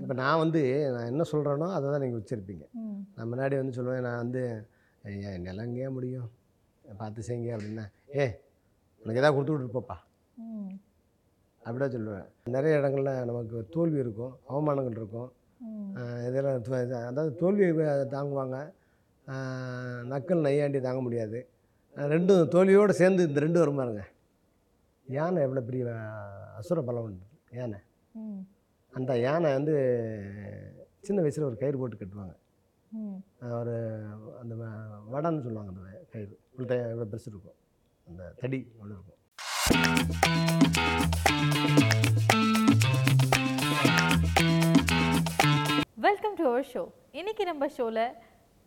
இப்போ நான் வந்து நான் என்ன சொல்கிறேனோ அதை தான் நீங்கள் உச்சரிப்பீங்க. ம். நான் முன்னாடி வந்து சொல்லுவேன் நான் வந்து ஐயா நிலங்கே முடியும்? பார்த்து செய்யுங்க அப்படின்னா ஏ உனக்கு எதாவது கொடுத்து விட்டு போப்பா ம். அப்படிதான் சொல்லுவேன். நிறைய இடங்கள்ல நமக்கு தோல்வி இருக்கும் அவமானங்கள் இருக்கும். இதெல்லாம் அதாவது தோல்வியை தாங்குவாங்க. நக்கல் நையாண்டி தாங்க முடியாது. ரெண்டும் தோல்வியோடு சேர்ந்து இந்த ரெண்டும் வரும் பாருங்க. யானை எவ்வளோ பெரிய அசுர பலம் உண்டு யானை. அந்த யானை வந்து சின்ன வயசில் ஒரு கயிறு போட்டு கட்டுவாங்க. ஒரு அந்த வடன்னு சொல்லுவாங்க அந்த கயிறு. இவ்வளோ எவ்வளோ பெருசு இருக்கும். அந்த தடி அவ்வளோ இருக்கும். வெல்கம் டு அவர் ஷோ இன்னைக்கு நம்ம ஷோவில்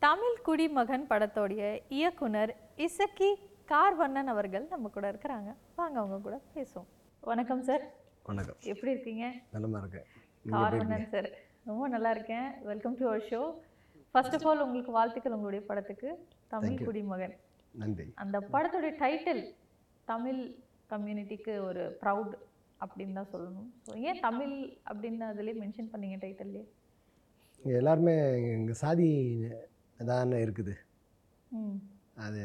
தமிழ் குடிமகன் படத்தோடைய இயக்குனர் இசக்கி கார்வண்ணன் அவர்கள் நம்ம கூட இருக்கிறாங்க. வாங்க அவங்க கூட பேசுவோம். வணக்கம் சார் வணக்கம். எப்படி இருக்கீங்க? நலமாக இருக்கேன். கார்வண்ணன் சார். ரொம்ப நல்லா இருக்கேன். Welcome to our show first of all உங்களுக்கு வாழ்த்துக்கள் உங்களுடைய படத்துக்கு. தமிழ் குடிமகன். நன்றி. அந்த படத்துடைய டைட்டில் தமிழ் கம்யூனிட்டிக்கு ஒரு ப்ரவுட் அப்படின்னு தான் சொல்லணும். ஸோ ஏன் தமிழ் அப்படின்னு அதுலேயே மென்ஷன் பண்ணீங்க டைட்டில்லே எல்லாருமே இங்கே சாதி தானே இருக்குது. அது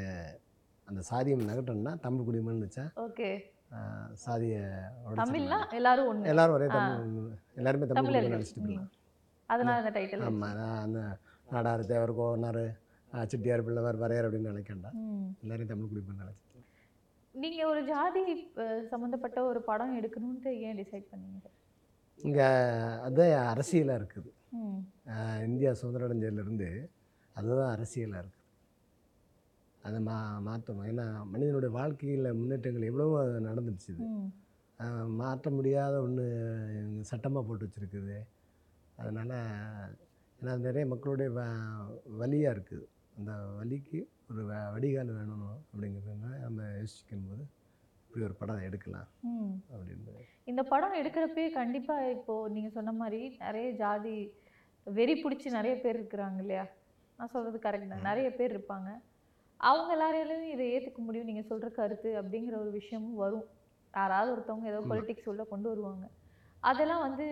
அந்த சாதியம் நகட்டம்னா தமிழ் குடிமகன் வச்சா ஓகே சாதியை. தமிழ்னா எல்லாரும் ஒன்று எல்லாரும் ஒரே தமிழ் எல்லாருமே தமிழ் நினச்சிட்டு போயிடலாம் அதனால அந்த டைட்டில் ஆமாம் நான் அந்த நாடார் தேவர் கோவனார் செட்டியார் பிள்ளைவர் வரையர் அப்படின்னு நினைக்கண்டா எல்லாரையும் தமிழ் குடிமகன் நினச்சிட்டு. நீங்கள் ஒரு ஜாதி சம்மந்தப்பட்ட ஒரு படம் எடுக்கணும்ட்டு ஏன் டிசைட் பண்ணீங்க? இங்கே அது அரசியலாக இருக்குது. இந்தியா சுதந்திரம் அடைஞ்சதுலேருந்து அதுதான் அரசியலாக இருக்குது அதை மா மாற்றணும். ஏன்னா மனிதனுடைய வாழ்க்கையில் முன்னேற்றங்கள் எவ்வளவோ நடந்துடுச்சு இது. மாற்ற முடியாத ஒன்று சட்டமாக போட்டு வச்சுருக்குது. அதனால் ஏன்னா நிறைய மக்களுடைய வ வலியாக இருக்குது அந்த வலிக்கு ஒரு வ வடிகால் வேணும் அப்படிங்கிறதுனால நம்ம யோசிக்கும் போது இப்படி ஒரு படம் எடுக்கலாம் ம். அப்படின்னு இந்த படம் எடுக்கிறப்பே கண்டிப்பாக இப்போது நீங்கள் சொன்ன மாதிரி நிறைய ஜாதி வெறி பிடிச்சி நிறைய பேர் இருக்கிறாங்க இல்லையா? நான் சொல்கிறது கரெக்ட் தான். நிறைய பேர் இருப்பாங்க. அவங்க எல்லாரையும் இதை ஏற்றுக்க முடியும் நீங்கள் சொல்கிற கருத்து அப்படிங்கிற ஒரு விஷயமும் வரும். யாராவது ஒருத்தவங்க ஏதோ பொலிட்டிக்ஸ் உள்ள கொண்டு வருவாங்க. அதெல்லாம் வந்து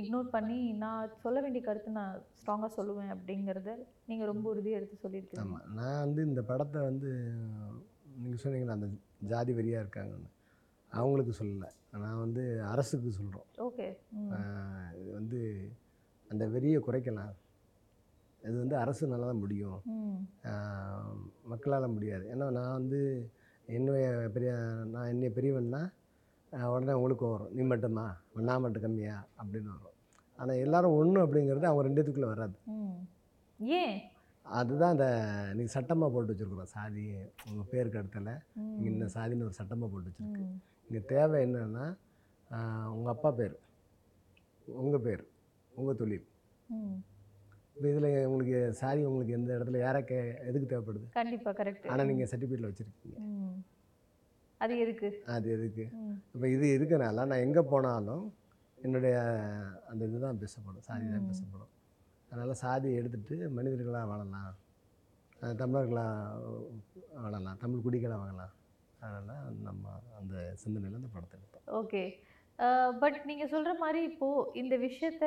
இக்னோர் பண்ணி நான் சொல்ல வேண்டிய கருத்து நான் ஸ்ட்ராங்காக சொல்லுவேன் அப்படிங்கிறத நீங்கள் ரொம்ப உறுதியாக எடுத்து சொல்லியிருக்கீங்க. ஆமாம் நான் வந்து இந்த படத்தை வந்து நீங்கள் சொன்னீங்களா அந்த ஜாதி வெறியாக இருக்காங்கன்னு. அவங்களுக்கு சொல்லலை. நான் வந்து அரசுக்கு சொல்கிறோம் ஓகே இது வந்து அந்த வெறியை குறைக்கலாம். இது வந்து அரசுனால தான் முடியும். மக்களால் முடியாது. ஏன்னா நான் வந்து என்னுடைய பெரிய நான் என்னைய பெரியவன்னா உடனே உங்களுக்கு வரும். நீ மட்டுமா நான் மட்டும் கம்மியா அப்படின்னு வரும். ஆனால் எல்லாரும் ஒன்று அப்படிங்கிறது அவங்க ரெண்டுத்துக்குள்ளே வராது. ஏன்? அதுதான் அந்த நீங்கள் சட்டமாக போட்டு வச்சுருக்குறோம் சாதி உங்கள் பேருக்கு இடத்துல இங்கே இந்த சாதின்னு ஒரு சட்டமாக போட்டு வச்சுருக்கு. இங்கே தேவை என்னென்னா உங்கள் அப்பா பேர் உங்கள் பேர் உங்கள் தொழில். இப்போ இதில் உங்களுக்கு சாதி உங்களுக்கு எந்த இடத்துல யாருக்கு எதுக்கு தேவைப்படுது? கண்டிப்பாக கரெக்ட் ஆனால் நீங்கள் சர்டிஃபிகேட்டில் வச்சுருக்கீங்க. அது எதுக்கு? அது எதுக்கு? இப்போ இது இருக்கனால நான் எங்கே போனாலும் என்னுடைய அந்த இதுதான் பேசப்படும். சாதி தான். பேசப்படும். அதனால் சாதியை எடுத்துட்டு மனிதர்களாக வாழலாம். தமிழர்களாக வாழலாம். தமிழ் குடிகளாக வாழலாம். அதனால் நம்ம அந்த சிந்தனையில் அந்த படத்தை எடுத்தோம். ஓகே. பட் நீங்கள் சொல்கிற மாதிரி இப்போது இந்த விஷயத்த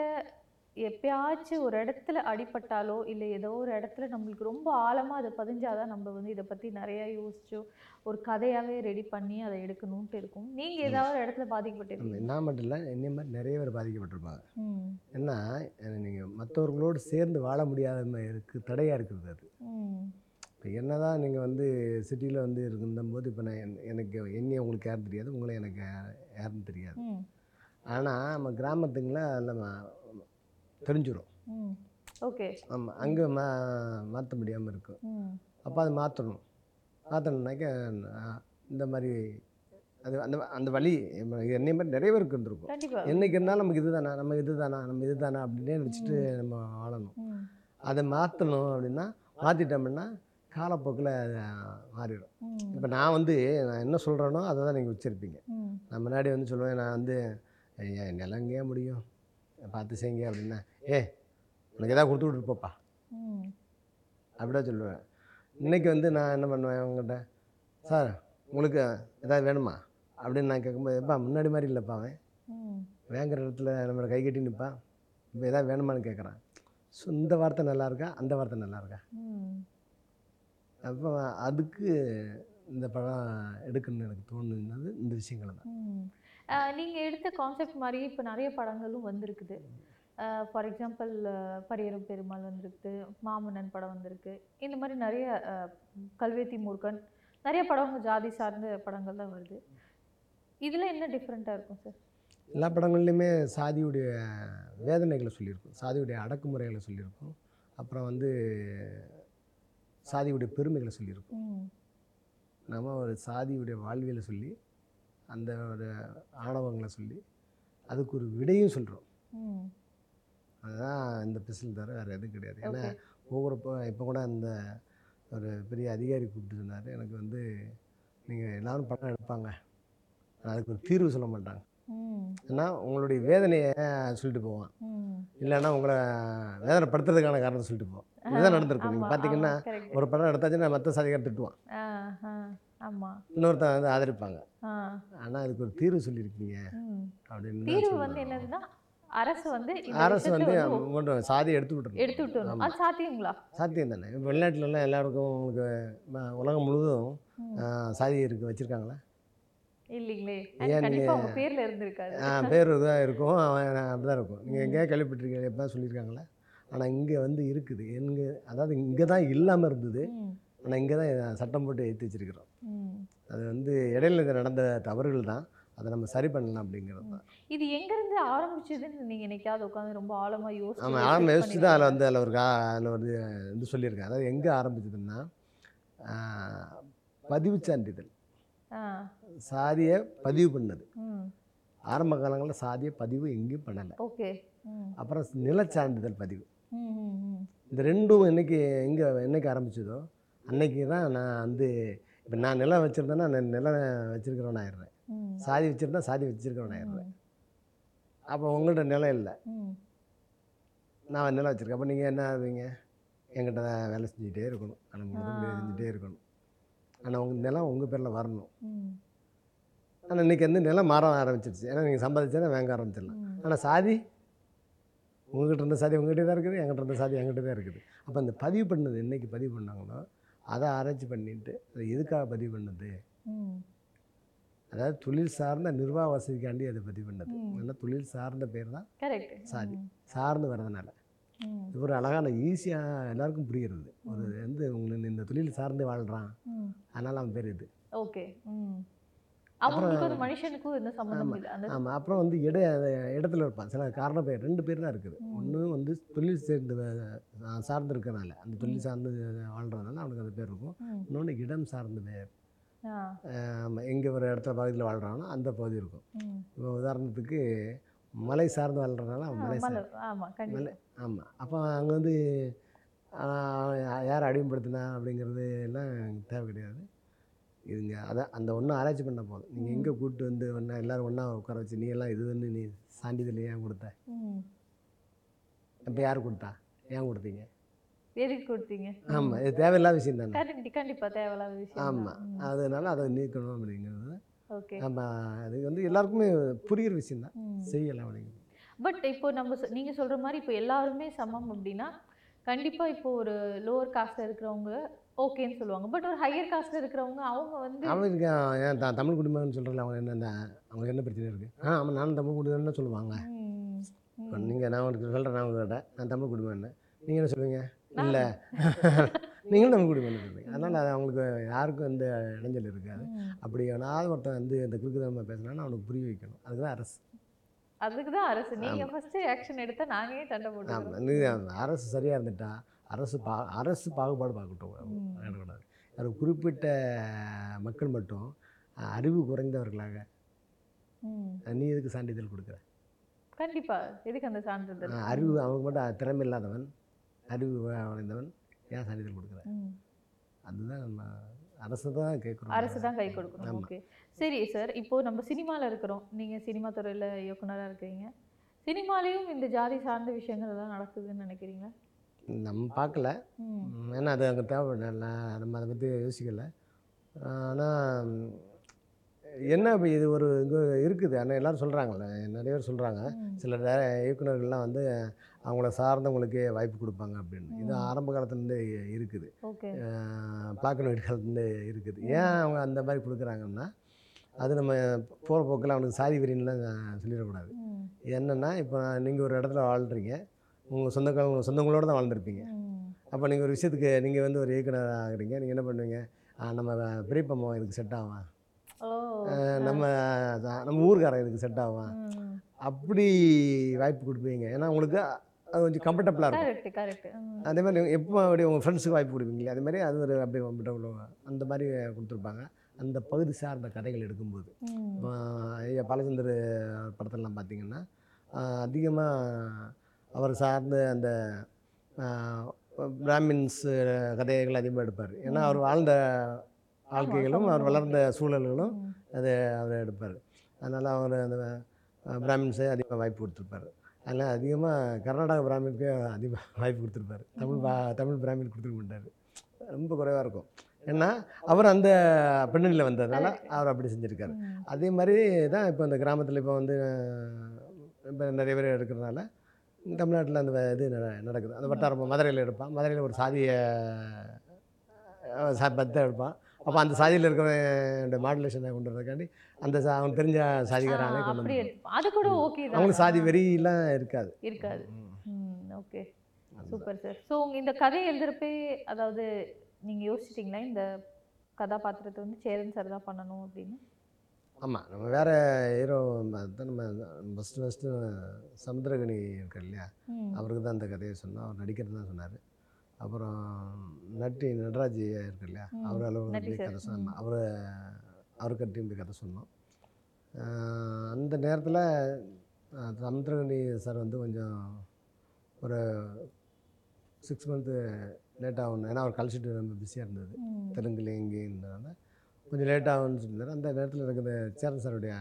எப்பயாச்சும் ஒரு இடத்துல அடிபட்டாலோ இல்லை ஏதோ ஒரு இடத்துல நம்மளுக்கு ரொம்ப ஆழமாக அதை பதிஞ்சாதான் நம்ம வந்து இதை பற்றி நிறைய யோசிச்சோ ஒரு கதையாகவே ரெடி பண்ணி அதை எடுக்கணும்ட்டு இருக்கும். நீங்கள் ஏதாவது இடத்துல பாதிக்கப்பட்டிருக்கீங்க நான் மட்டும் இல்லை என்னை மாதிரி நிறைய பேர் பாதிக்கப்பட்டிருப்பாங்க. ஏன்னா நீங்கள் மற்றவர்களோடு சேர்ந்து வாழ முடியாத இருக்கு தடையாக இருக்குது அது. இப்போ என்ன தான் நீங்கள் வந்து சிட்டியில் வந்து இருக்கும்போது இப்போ நான் என்- எனக்கு என்னைய உங்களுக்கு யாரும் தெரியாது உங்களை எனக்கு யாருன்னு தெரியாது. ஆனால் நம்ம கிராமத்துங்கள நம்ம தெரிஞ்சிடும் ஓகே. ஆமாம் அங்கே மா மாற்ற முடியாமல் இருக்கும் அப்போ அதை மாற்றணும் மாற்றணுன்னாக்க இந்த மாதிரி அது அந்த அந்த வழி என்னை மாதிரி நிறைய பேருக்கு இருந்திருக்கும். என்னைக்கு இருந்தாலும் நமக்கு இதுதானா நம்ம இதுதானா நம்ம இதுதானா அப்படின்னே நினச்சிட்டு நம்ம வாழணும் அதை மாற்றணும் அப்படின்னா மாற்றிட்டோம்னா காலப்போக்கில் அது மாறிடும். இப்போ நான் வந்து நான் என்ன சொல்கிறேனோ அதை தான் நீங்கள் உச்சரிப்பீங்க ம். நான் முன்னாடி வந்து சொல்லுவேன் நான் வந்து நிலங்கே முடியும்? பார்த்து செய்யுங்க அப்படின்னா ஏ உனக்கு எதாவது கொடுத்து விட்டு போப்பா ம். அப்படிதான் சொல்லுவேன். இன்றைக்கி வந்து நான் என்ன பண்ணுவேன் அவங்ககிட்ட சார் உங்களுக்கு எதாவது வேணுமா? அப்படின்னு நான் கேட்கும்போது எப்பா முன்னாடி மாதிரி இல்லைப்பா அவன். வேங்குற இடத்துல நம்மளை கை கட்டி நிற்பான் இப்போ எதாவது வேணுமான்னு கேட்குறான். ஸோ இந்த வார்த்தை நல்லா இருக்கா? அந்த வார்த்தை நல்லா இருக்கா? அப்போ அதுக்கு இந்த படம் எடுக்கணும்னு எனக்கு தோணுனது இந்த விஷயங்கள் தான். ம். அஹ் நீங்க எடுத்த கான்செப்ட் மாதிரியே இப்போ நிறைய படங்களும் வந்திருக்குது. ஃபார் எக்ஸாம்பிள் பரியரும் பெருமாள் வந்திருக்கு மாமன்னன் படம் வந்திருக்கு. இந்த மாதிரி நிறைய கல்வெத்தி மூர்க்கன் நிறைய படம் ஜாதி சார்ந்த படங்கள் தான் வருது. இதில் என்ன டிஃப்ரெண்ட்டாக இருக்கும் சார் எல்லா படங்கள்லையுமே சாதியுடைய வேதனைகளை சொல்லியிருக்கும். சாதியுடைய அடக்குமுறைகளை சொல்லியிருக்கும். அப்புறம் வந்து சாதியுடைய பெருமைகளை சொல்லியிருக்கும். நம்ம ஒரு சாதியுடைய வாழ்வியலை சொல்லி அந்த ஒரு ஆணவங்களை சொல்லி அதுக்கு ஒரு விடையும் சொல்கிறோம் அதுதான் இந்த பிசில் தவிர வேறு எதுவும் கிடையாது. ஏன்னா ஒவ்வொரு இப்போ கூட அந்த ஒரு பெரிய அதிகாரி கூப்பிட்டு சொன்னார். எனக்கு வந்து நீங்கள் எல்லாரும் படம் எடுப்பாங்க. அதுக்கு ஒரு தீர்வு சொல்ல மாட்டாங்க. ஏன்னா உங்களுடைய வேதனையை சொல்லிட்டு போவான். இல்லைன்னா உங்களை வேதனைப்படுத்துறதுக்கான காரணத்தை சொல்லிட்டு போவோம் இதுதான் நடந்திருக்கும் நீங்கள் பார்த்தீங்கன்னா ஒரு படம் எடுத்தாச்சுன்னா மற்ற சாதிக்கார திட்டுவான். ஆமாம் இன்னொருத்தன் வந்து ஆதரிப்பாங்க. ஆ. ஆனால் அதுக்கு ஒரு தீர்வு சொல்லியிருக்கீங்க. அப்படின்னு தான் தீர்வு. வந்து என்னதுன்னா அரசு வந்து அரசு வந்து கொண்டு சாதியை எடுத்து விட்டுரும் எடுத்து விட்டுறணும். அது சாத்தியங்களா? சாத்தியம் தானே. வெளிநாட்டுலலாம் எல்லாருக்கும் உங்களுக்கு உலகம் முழுவதும் ம். ஆ, சாதி இருக்கு வச்சுருக்காங்களா? இல்லைங்களே. ஏன் பேர்ல இருந்திருக்காது. பேர் இதாக இருக்கும். அவன் அப்படி தான் இருக்கும். நீங்கள் எங்கேயா கேள்விப்பட்டிருக்கீங்க எப்போ சொல்லியிருக்காங்களா? ஆனால் இங்கே வந்து இருக்குது. எங்கே அதாவது இங்கே தான் இல்லாமல் இருந்தது ஆனால் இங்கே தான் சட்டம் போட்டு ஏற்றி வச்சிருக்கிறோம். அது வந்து இடையில நடந்த தவறுகள் தான். அதை நம்ம சரி பண்ணலாம் அப்படிங்கிறது தான். இது எங்க இருந்து ஆரம்பிச்சதுன்னு நீங்க என்னைக்காவது உட்காந்து ரொம்ப ஆழமா யோசிச்சு ஆமாம் ஆரம்பம் யோசிச்சு தான் அதில்? வந்து அதில் ஒரு கா அதில் ஒரு இது சொல்லியிருக்கேன் அதாவது எங்கே ஆரம்பிச்சதுன்னா பதிவு சான்றிதழ். சாதியை பதிவு பண்ணது. ஆரம்ப காலங்களில் சாதியை பதிவு எங்கேயும் பண்ணலை. ஓகே. அப்புறம் நிலச்சான்றிதழ் பதிவு. இந்த ரெண்டும் என்னைக்கு எங்கே என்னைக்கு ஆரம்பிச்சதோ அன்னைக்கு தான் நான் வந்து இப்போ நான் நிலம் வச்சுருந்தேன்னா நான் நிலம் வச்சுருக்கிறவன் ஆயிடுறேன். சாதி வச்சுருந்தா சாதி வச்சுருக்கிறவன் ஆயிடுறேன். அப்போ உங்கள்கிட்ட நிலம் இல்லை. நான் நிலம் வச்சுருக்கேன். அப்போ நீங்கள் என்ன ஆகுவீங்க என்கிட்ட தான் வேலை செஞ்சுக்கிட்டே இருக்கணும். ஆனால். முடிஞ்சு செஞ்சுட்டே இருக்கணும். ஆனால் உங்கள் நிலம் உங்கள் பேரில் வரணும். ஆனால் இன்றைக்கி வந்து நிலம் மாற ஆரம்பிச்சிருச்சு. ஏன்னா நீங்கள் சம்பாதிச்சா வாங்க ஆரம்பிச்சிடலாம். ஆனால் சாதி? உங்ககிட்ட இருந்த சாதி உங்ககிட்ட தான் இருக்குது என்கிட்ட இருந்த சாதி என்கிட்ட தான் இருக்குது. அப்போ அந்த பதிவு பண்ணது என்னைக்கு பதிவு பண்ணாங்களோ அதை ஆராய்ச்சி பண்ணிட்டு அது எதுக்காக பதிவு பண்ணது? அதாவது தொழில் சார்ந்த நிர்வாக வசதிக்காண்டி அதை பதிவு பண்ணது. ஏன்னா தொழில் சார்ந்த பேர் தான். சாதி. சார்ந்து வரதுனால ம், இது ஒரு அழகான ஈஸியாக எல்லாருக்கும் புரியுறது. ஒரு வந்து உங்களுக்கு இந்த தொழில் சார்ந்து வாழ்கிறான். அதனால் அவன் பேர் இது. ஓகே ம். அவங்களுக்கும் அந்த மனுஷனுக்கும் எந்த சம்மந்தம் ஆமா. இல்லை ஆமாம் அப்புறம் வந்து இட இடத்துல இருப்பான். சில காரண பேர் ரெண்டு பேர் தான் இருக்குது. ஒன்று வந்து தொழில் சேர்ந்து சார்ந்து இருக்கிறனால அந்த தொழில் சார்ந்து வாழ்கிறதுனால அவனுக்கு அந்த பேர் இருக்கும். இன்னொன்று இடம் சார்ந்த பேர். ஆ, எங்கே ஒரு இடத்துல பகுதியில் வாழ்கிறானோ அந்த பகுதி இருக்கும். இப்போ உதாரணத்துக்கு மலை சார்ந்து அவன் மலை கண்டிப்பா. ஆமாம் அப்போ அங்கே வந்து யார் அடிமைப்படுத்தினா அப்படிங்கிறது எல்லாம் தேவை கிடையாது. இதுங்க. அதான் அந்த ஒன்றும் ஆராய்ச்சி பண்ண போதும். நீங்கள் எங்கே கூப்பிட்டு வந்து ஒன்றா எல்லோரும் ஒன்றா உட்கார வச்சு நீ எல்லாம் இது வந்து நீ சான்றிதழ் ஏன் கொடுத்த. இப்போ யார் கொடுத்தா? ஏன் கொடுத்தீங்க? எதுக்கு கொடுத்தீங்க? ஆமாம் இது தேவையில்லாத விஷயம் தானே. கண்டி- கண்டிப்பா தேவையில்லாத விஷயம் ஆமாம் அதனால அதை நீக்கணும் அப்படிங்கிறது. ஓகே. நம்ம அது வந்து எல்லாருக்குமே புரியுற விஷயம் தான். செய்யலாம் அப்படிங்கிறது. பட் இப்போ நம்ம சொ- நீங்க சொல்ற மாதிரி இப்போ எல்லாருமே சமம் அப்படின்னா கண்டிப்பா இப்போ ஒரு லோவர் காஸ்ட்ல இருக்கிறவங்க ஓகேன்னு சொல்லுவாங்க. பட் ஒரு ஹையர் காஸ்ட்ல இருக்கிறவங்க அவங்க வந்து அவனுக்கு ஏன் தமிழ் குடிமகன் சொல்கிறல அவங்க என்ன அவங்களுக்கு என்ன பிரச்சனை இருக்குது ஆ ஆமாம் நானும் தமிழ் குடிமகன் தான் சொல்லுவாங்க. நீங்கள் நான் உங்களுக்கு சொல்கிறேன் நான் உங்கள்கிட்ட நான் தமிழ் குடிமகன் நீங்கள் என்ன சொல்லுவீங்க இல்லை. நீங்களும் தமிழ் குடிமகன் சொல்லுவீங்க அதனால் அது அவங்களுக்கு யாருக்கும் எந்த இடைஞ்சல் இருக்காது. அப்படி எவனாவது ஒருத்தன் வந்து இந்த கிறுக்குதனமாக பேசுனான்னு அவனுக்கு புரிய வைக்கணும். அதுதான் அரசு. அதுக்கு தான் அரசு. நீங்க ஃபர்ஸ்ட் ஆக்ஷன் எடுத்தா நாங்க ஏன் சண்டை அந்த அரசு சரியாக இருந்துட்டா அரசு பா அரசு பாகுபாடு பார்க்கட்டும். நடக்கூடாது அது குறிப்பிட்ட மக்கள் மட்டும் அறிவு குறைந்தவர்களாக நீ எதுக்கு சான்றிதழ் கொடுக்குற? கண்டிப்பா. எதுக்கு அந்த சான்றிதழ் அறிவு அவனுக்கு மட்டும் திறமை இல்லாதவன் அறிவு குறைந்தவன் ஏன் சான்றிதழ் கொடுக்குற. அதுதான் நம்ம அரசு தான் கேட்குறோம் அரசு தான் கை கொடுக்கணும். ஓகே. சரி சார். இப்போ நம்ம சினிமால இருக்கிறோம். நீங்க சினிமா துறையில இயக்குனரா இருக்கீங்க. சினிமாலேயும் இந்த ஜாதி சார்ந்த விஷயங்கள் எல்லாம் நடக்குதுன்னு நினைக்கிறீங்களா? நம்ம பார்க்கல. ஏன்னா அது அங்கே தேவைப்படல. நம்ம அதை பற்றி யோசிக்கல. ஆனால் என்ன இப்போ இது ஒரு இது இருக்குது. ஆனால் எல்லோரும் சொல்கிறாங்கல்ல நிறைய பேர் சொல்கிறாங்க. சில இயக்குனர்கள்லாம் வந்து அவங்கள சார்ந்தவங்களுக்கே வாய்ப்பு கொடுப்பாங்க அப்படின்னு. இது. ஆரம்ப காலத்துலேருந்தே இருக்குது. பிளாக் அண்ட் ஒயிட் காலத்துலேருந்தே இருக்குது. ஏன் அவங்க அந்த மாதிரி கொடுக்குறாங்கன்னா அது நம்ம போகிற போக்கில் அவனுக்கு சாதி வெறின்லாம் சொல்லிடக்கூடாது. என்னென்னா இப்போ நீங்கள் ஒரு இடத்துல வாழ்கிறீங்க உங்கள் சொந்தக்கார உங்கள் சொந்தங்களோடு தான் வாழ்ந்துருப்பீங்க. அப்போ நீங்கள் ஒரு விஷயத்துக்கு நீங்கள் வந்து ஒரு இயக்குனர் ஆகுறீங்க. நீங்கள் என்ன பண்ணுவீங்க? நம்ம பெரியப்பம்மா இதுக்கு செட் ஆகும் நம்ம நம்ம ஊர்க்காரன் இதுக்கு செட் ஆகும். அப்படி வாய்ப்பு கொடுப்பீங்க. ஏன்னா உங்களுக்கு அது கொஞ்சம் கம்ஃபர்டபுளாக இருக்கும். அதே மாதிரி எப்போ அப்படி உங்கள் ஃப்ரெண்ட்ஸுக்கு வாய்ப்பு கொடுப்பீங்களே அதே மாதிரி அது ஒரு அப்படி கம்ஃபர்டபுள் அந்த மாதிரி கொடுத்துருப்பாங்க. அந்த பகுதி சார்ந்த கதைகள் எடுக்கும்போது. ஐயா பாலச்சந்தர் படத்திலலாம் பார்த்தீங்கன்னா அதிகமாக அவர் சார்ந்த அந்த பிராமின்ஸ் கதைகள் அதிகமாக எடுப்பார். ஏன்னா அவர் வாழ்ந்த வாழ்க்கைகளும் அவர் வளர்ந்த சூழல்களும். அது அவர் எடுப்பார். அதனால் அவர் அந்த பிராமின்ஸே அதிகமாக வாய்ப்பு கொடுத்துருப்பாரு. அதனால் அதிகமாக கர்நாடக பிராமினுக்கு அதிகமாக வாய்ப்பு கொடுத்துருப்பாரு. தமிழ் பா தமிழ் பிராமின் கொடுத்துருக்க மாட்டார் ரொம்ப குறைவாக இருக்கும். ஏன்னா அவர் அந்த பின்னணியில் வந்ததுனால அவர் அப்படி செஞ்சுருக்காரு. அதே மாதிரி தான் இப்போ இந்த கிராமத்தில் இப்போ வந்து இப்போ நிறைய பேர் எடுக்கிறதுனால தமிழ்நாட்டில் அந்த இது நட- நடக்குது. அந்த வட்டாரம் மதுரையில் எடுப்பான். மதுரையில் ஒரு சாதியை சா பத்தை எடுப்பான். அப்போ அந்த சாதியில் இருக்கிற மாடுலேஷனை கொண்டு வரதுக்காண்டி அந்த சா அவனுக்கு தெரிஞ்ச சாதிகாரனே ஆ, கொண்டு அது கூட ஓகே தான். அவங்களுக்கு சாதி வெறியெல்லாம் இருக்காது. இருக்காது. ஓகே. Super sir. ஸோ இந்த கதையை எழுதுறப்பே அதாவது நீங்க யோசிச்சிட்டீங்களா? இந்த கதாபாத்திரத்தை வந்து சேரன் சார் தான் பண்ணணும் அப்படின்னு? ஆமாம் நம்ம வேறு ஹீரோ தான் நம்ம ஃபஸ்ட்டு ஃபஸ்ட்டு சமுத்திரகனி இருக்கார் இல்லையா. அவருக்கு தான் அந்த கதையை சொன்னோம். அவர் நடிக்கிறது தான் சொன்னார். அப்புறம் நட்டி நடராஜ் இருக்கு இல்லையா. அவர் அளவு. கதை சொன்னோம் அவர் அவருக்கிட்டையும் போய் கதை சொன்னோம். அந்த நேரத்தில் சமுத்திரகனி சார் வந்து கொஞ்சம் ஒரு சிக்ஸ் மந்த்து லேட் ஆகும் ஏன்னா அவர் கழிச்சிட்டு ரொம்ப பிஸியாக இருந்தது. ம். தெலுங்குல இங்கேன்றதால கொஞ்சம் லேட் ஆகும்னு சொல்லியிருந்தாரு அந்த நேரத்தில் எனக்கு இந்த சேரன் சாருடைய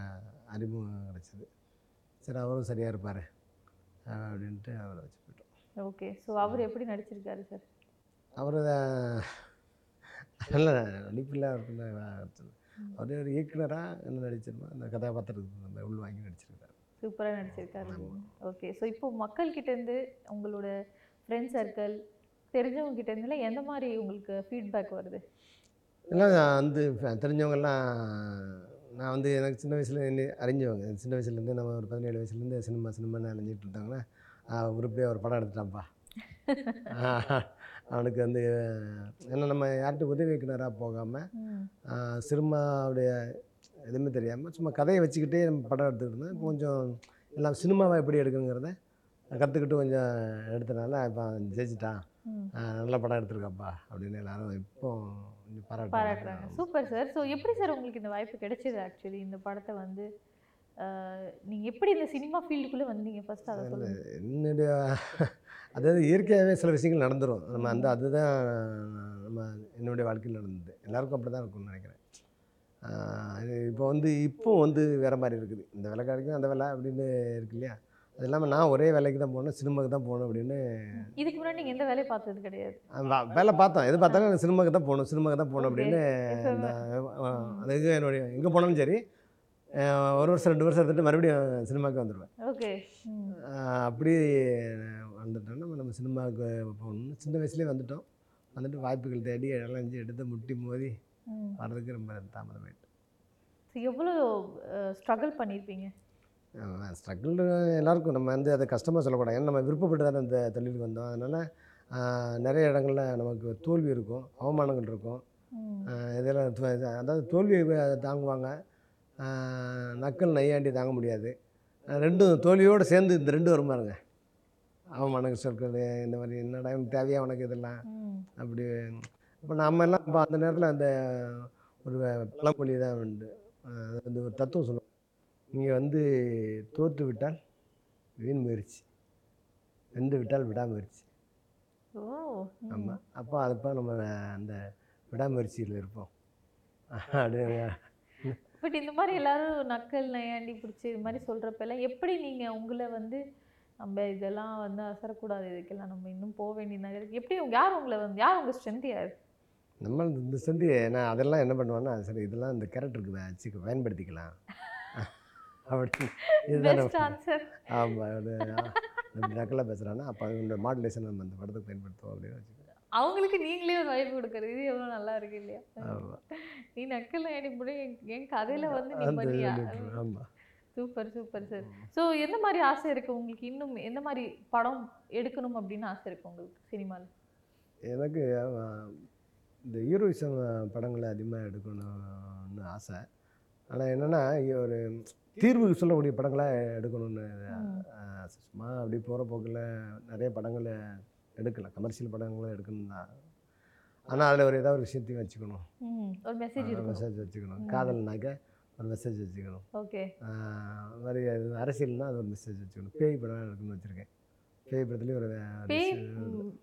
அறிமுகம் கிடச்சிது. சரி அவரும் சரியாக இருப்பார் அப்படின்ட்டு அவரை வச்சு போயிட்டோம். ஓகே ஸோ அவர் எப்படி நடிச்சிருக்காரு சார்? அவர் நல்ல நடிப்பில் அவருக்கு அவர் ஒரு இயக்குனராக என்ன நடிச்சிருமோ அந்த கதாபாத்திரத்துக்கு அந்த உள் வாங்கி நடிச்சிருக்காரு. சூப்பராக நடிச்சிருக்காரு. ஓகே ஸோ இப்போ மக்கள் கிட்ட இருந்து உங்களோட ஃப்ரெண்ட் சர்க்கிள் தெரிஞ்சவங்க கிட்ட இருந்துல எந்த மாதிரி உங்களுக்கு ஃபீட்பேக் வருது? எல்லாம் வந்து தெரிஞ்சவங்கெல்லாம் நான் வந்து எனக்கு சின்ன வயசில் என்ன அறிஞ்சவங்க. சின்ன வயசுலேருந்து நம்ம ஒரு பதினேழு வயசுலேருந்து சினிமா சினிமான்னு அலைஞ்சிட்டு இருந்தாங்கன்னா உருப்படியாக ஒரு படம் எடுத்துட்டான்ப்பா. அவனுக்கு வந்து ஏன்னா நம்ம யார்கிட்ட உதவி இயக்குனராக போகாமல். சினிமாவுடைய எதுவுமே தெரியாமல் சும்மா கதையை வச்சுக்கிட்டே நம்ம படம் எடுத்துக்கிட்டு இருந்தோம் இப்போ கொஞ்சம் எல்லாம் சினிமாவை எப்படி எடுக்குங்கிறத கற்றுக்கிட்டு கொஞ்சம் எடுத்தனால இப்போ ஜெயிச்சிட்டான். நல்ல படம் எடுத்திருக்காப்பா அப்படின்னு எல்லாரும் இப்போ கொஞ்சம் பாராட்டுறாங்க. Super sir. ஸோ எப்படி சார் உங்களுக்கு இந்த வாய்ப்பு கிடைச்சது ஆக்சுவலி இந்த படத்தை வந்து அஹ், நீங்க எப்படி இந்த சினிமா ஃபீல்டுக்குள்ளே வந்தீங்க? ஃபர்ஸ்ட் அதை என்னுடைய அதாவது இயற்கையாகவே சில விஷயங்கள் நடந்துரும். நம்ம அந்த அதுதான் நம்ம என்னுடைய வாழ்க்கையில் நடந்தது. எல்லாருக்கும் அப்படி தான் இருக்கும்னு நினைக்கிறேன். இப்போ வந்து இப்போ வந்து வேறு மாதிரி இருக்குது. இந்த வேலை கிடைக்கும் அந்த வேலை அப்படின்னு இருக்கு இல்லையா? அது இல்லாமல் நான் ஒரே வேலைக்கு தான் போகணும் சினிமாவுக்கு தான் போகணும் அப்படின்னு. இதுக்கு முன்னாடி எந்த வேலையும் பார்த்தது கிடையாது. வேலை பார்த்தோம். எது பார்த்தாலும் சினிமாவுக்கு தான் போகணும் சினிமாவுக்கு தான் போகணும். அப்படின்னு இப்ப இந்த ஆஹ் அது எங்க என்னுடைய எங்கே போனாலும் சரி ஒரு வருஷம் ரெண்டு வருஷம் எடுத்துட்டு மறுபடியும் சினிமாவுக்கு வந்துடுவேன் ஓகே. அப்படி வந்துட்டோம்னா நம்ம சினிமாவுக்கு போகணும்னு சின்ன வயசுலேயே வந்துட்டோம். வந்துட்டு வாய்ப்புகள் தேடி இழஞ்சி எடுத்து முட்டி மோதி வர்றதுக்கு ரொம்ப தாமதமாயிட்டு. எவ்வளோ ஸ்ட்ரகிள் பண்ணியிருப்பீங்க ஸ்ட்ரகிள் எல்லாருக்கும். நம்ம வந்து அதை கஷ்டமாக சொல்லக்கூடாது. ஏன்னா நம்ம விருப்பப்பட்டு தானே இந்த தொழிலுக்கு வந்தோம். அதனால் நிறைய இடங்களில் நமக்கு தோல்வி இருக்கும் அவமானங்கள் இருக்கும். இதெல்லாம் அதாவது தோல்வியை தாங்குவாங்க. நக்கல் நையாண்டி தாங்க முடியாது. ரெண்டும் தோல்வியோடு சேர்ந்து இந்த ரெண்டும் வரும் பாருங்க. அவமானங்கள் சொற்கள் இந்த மாதிரி என்னடா தேவையா உனக்கு இதெல்லாம். அப்படி இப்போ நம்ம எல்லாம் இப்போ அந்த நேரத்தில் அந்த ஒரு பழமொழி தான் உண்டு. அது வந்து ஒரு தத்துவம் சொல்லுவோம் நீங்கள் வந்து தோற்று விட்டால் வீண் முயற்சி. வென்று விட்டால் விடாமுயற்சி. ஓ. ஆமாம் அப்போ அதுப்போ நம்ம அந்த விடாமுயற்சியில் இருப்போம். அப்படின்னு பட் இந்த மாதிரி எல்லாரும் நக்கல் நையாண்டி பிடிச்சி இது மாதிரி சொல்கிறப்பெல்லாம் எப்படி நீங்கள் உங்களை வந்து நம்ம இதெல்லாம் வந்து அசரக்கூடாது இதுக்கெல்லாம் நம்ம இன்னும் போக வேண்டிய நகருக்கு எப்படி யார் உங்களை வந்து யார் உங்கள் ஸ்ட்ரென்த் யார்? நம்ம இந்த சந்தி நான் அதெல்லாம் என்ன பண்ணுவேன்னா சரி இதெல்லாம் இந்த கேரக்டருக்கு வச்சு பயன்படுத்திக்கலாம். அப்படின்னு இதுதான் ஆமாம் நக்கலாக பேசுகிறான்னா அப்போ அதோட மாடுலேஷன் நம்ம அந்த படத்துக்கு பயன்படுத்துவோம் அப்படின்னு வச்சுக்கோங்க. அவங்களுக்கு நீங்களே ஒரு வாய்ப்பு கொடுக்குறது. இது எவ்வளோ நல்லா இருக்கு இல்லையா? நீ நக்கல் அடிப்படை என் கதையில வந்து அந்த நிம்மதியா ஆமாம் சூப்பர் சூப்பர் சார் ஸோ எந்த மாதிரி ஆசை இருக்கு உங்களுக்கு? இன்னும் எந்த மாதிரி படம் எடுக்கணும் அப்படின்னு ஆசை இருக்கு உங்களுக்கு சினிமாவில் எனக்கு இந்த ஹீரோயிசம் படங்களை அதிகமாக எடுக்கணும்னு ஆசை. ஆனால் என்னென்னா ஒரு தீர்வு சொல்லக்கூடிய படங்களை எடுக்கணும்னு சும்மா அப்படி போகிற போக்கில் நிறைய படங்களை எடுக்கலாம் கமர்ஷியல் படங்களை எடுக்கணும் தான். ஆனால் அதில் ஒரு ஏதாவது ஒரு விஷயத்தையும் வச்சுக்கணும். ஒரு மெசேஜ் மெசேஜ் வச்சுக்கணும். காதல்னாக்க ஒரு மெசேஜ் வச்சுக்கணும். ஓகே. மாதிரி அது அரசியல்னா அது ஒரு மெசேஜ் வச்சுக்கணும். பேய் படம் எடுக்கணும்னு வச்சுருக்கேன். பேய் படத்துலேயும் ஒரு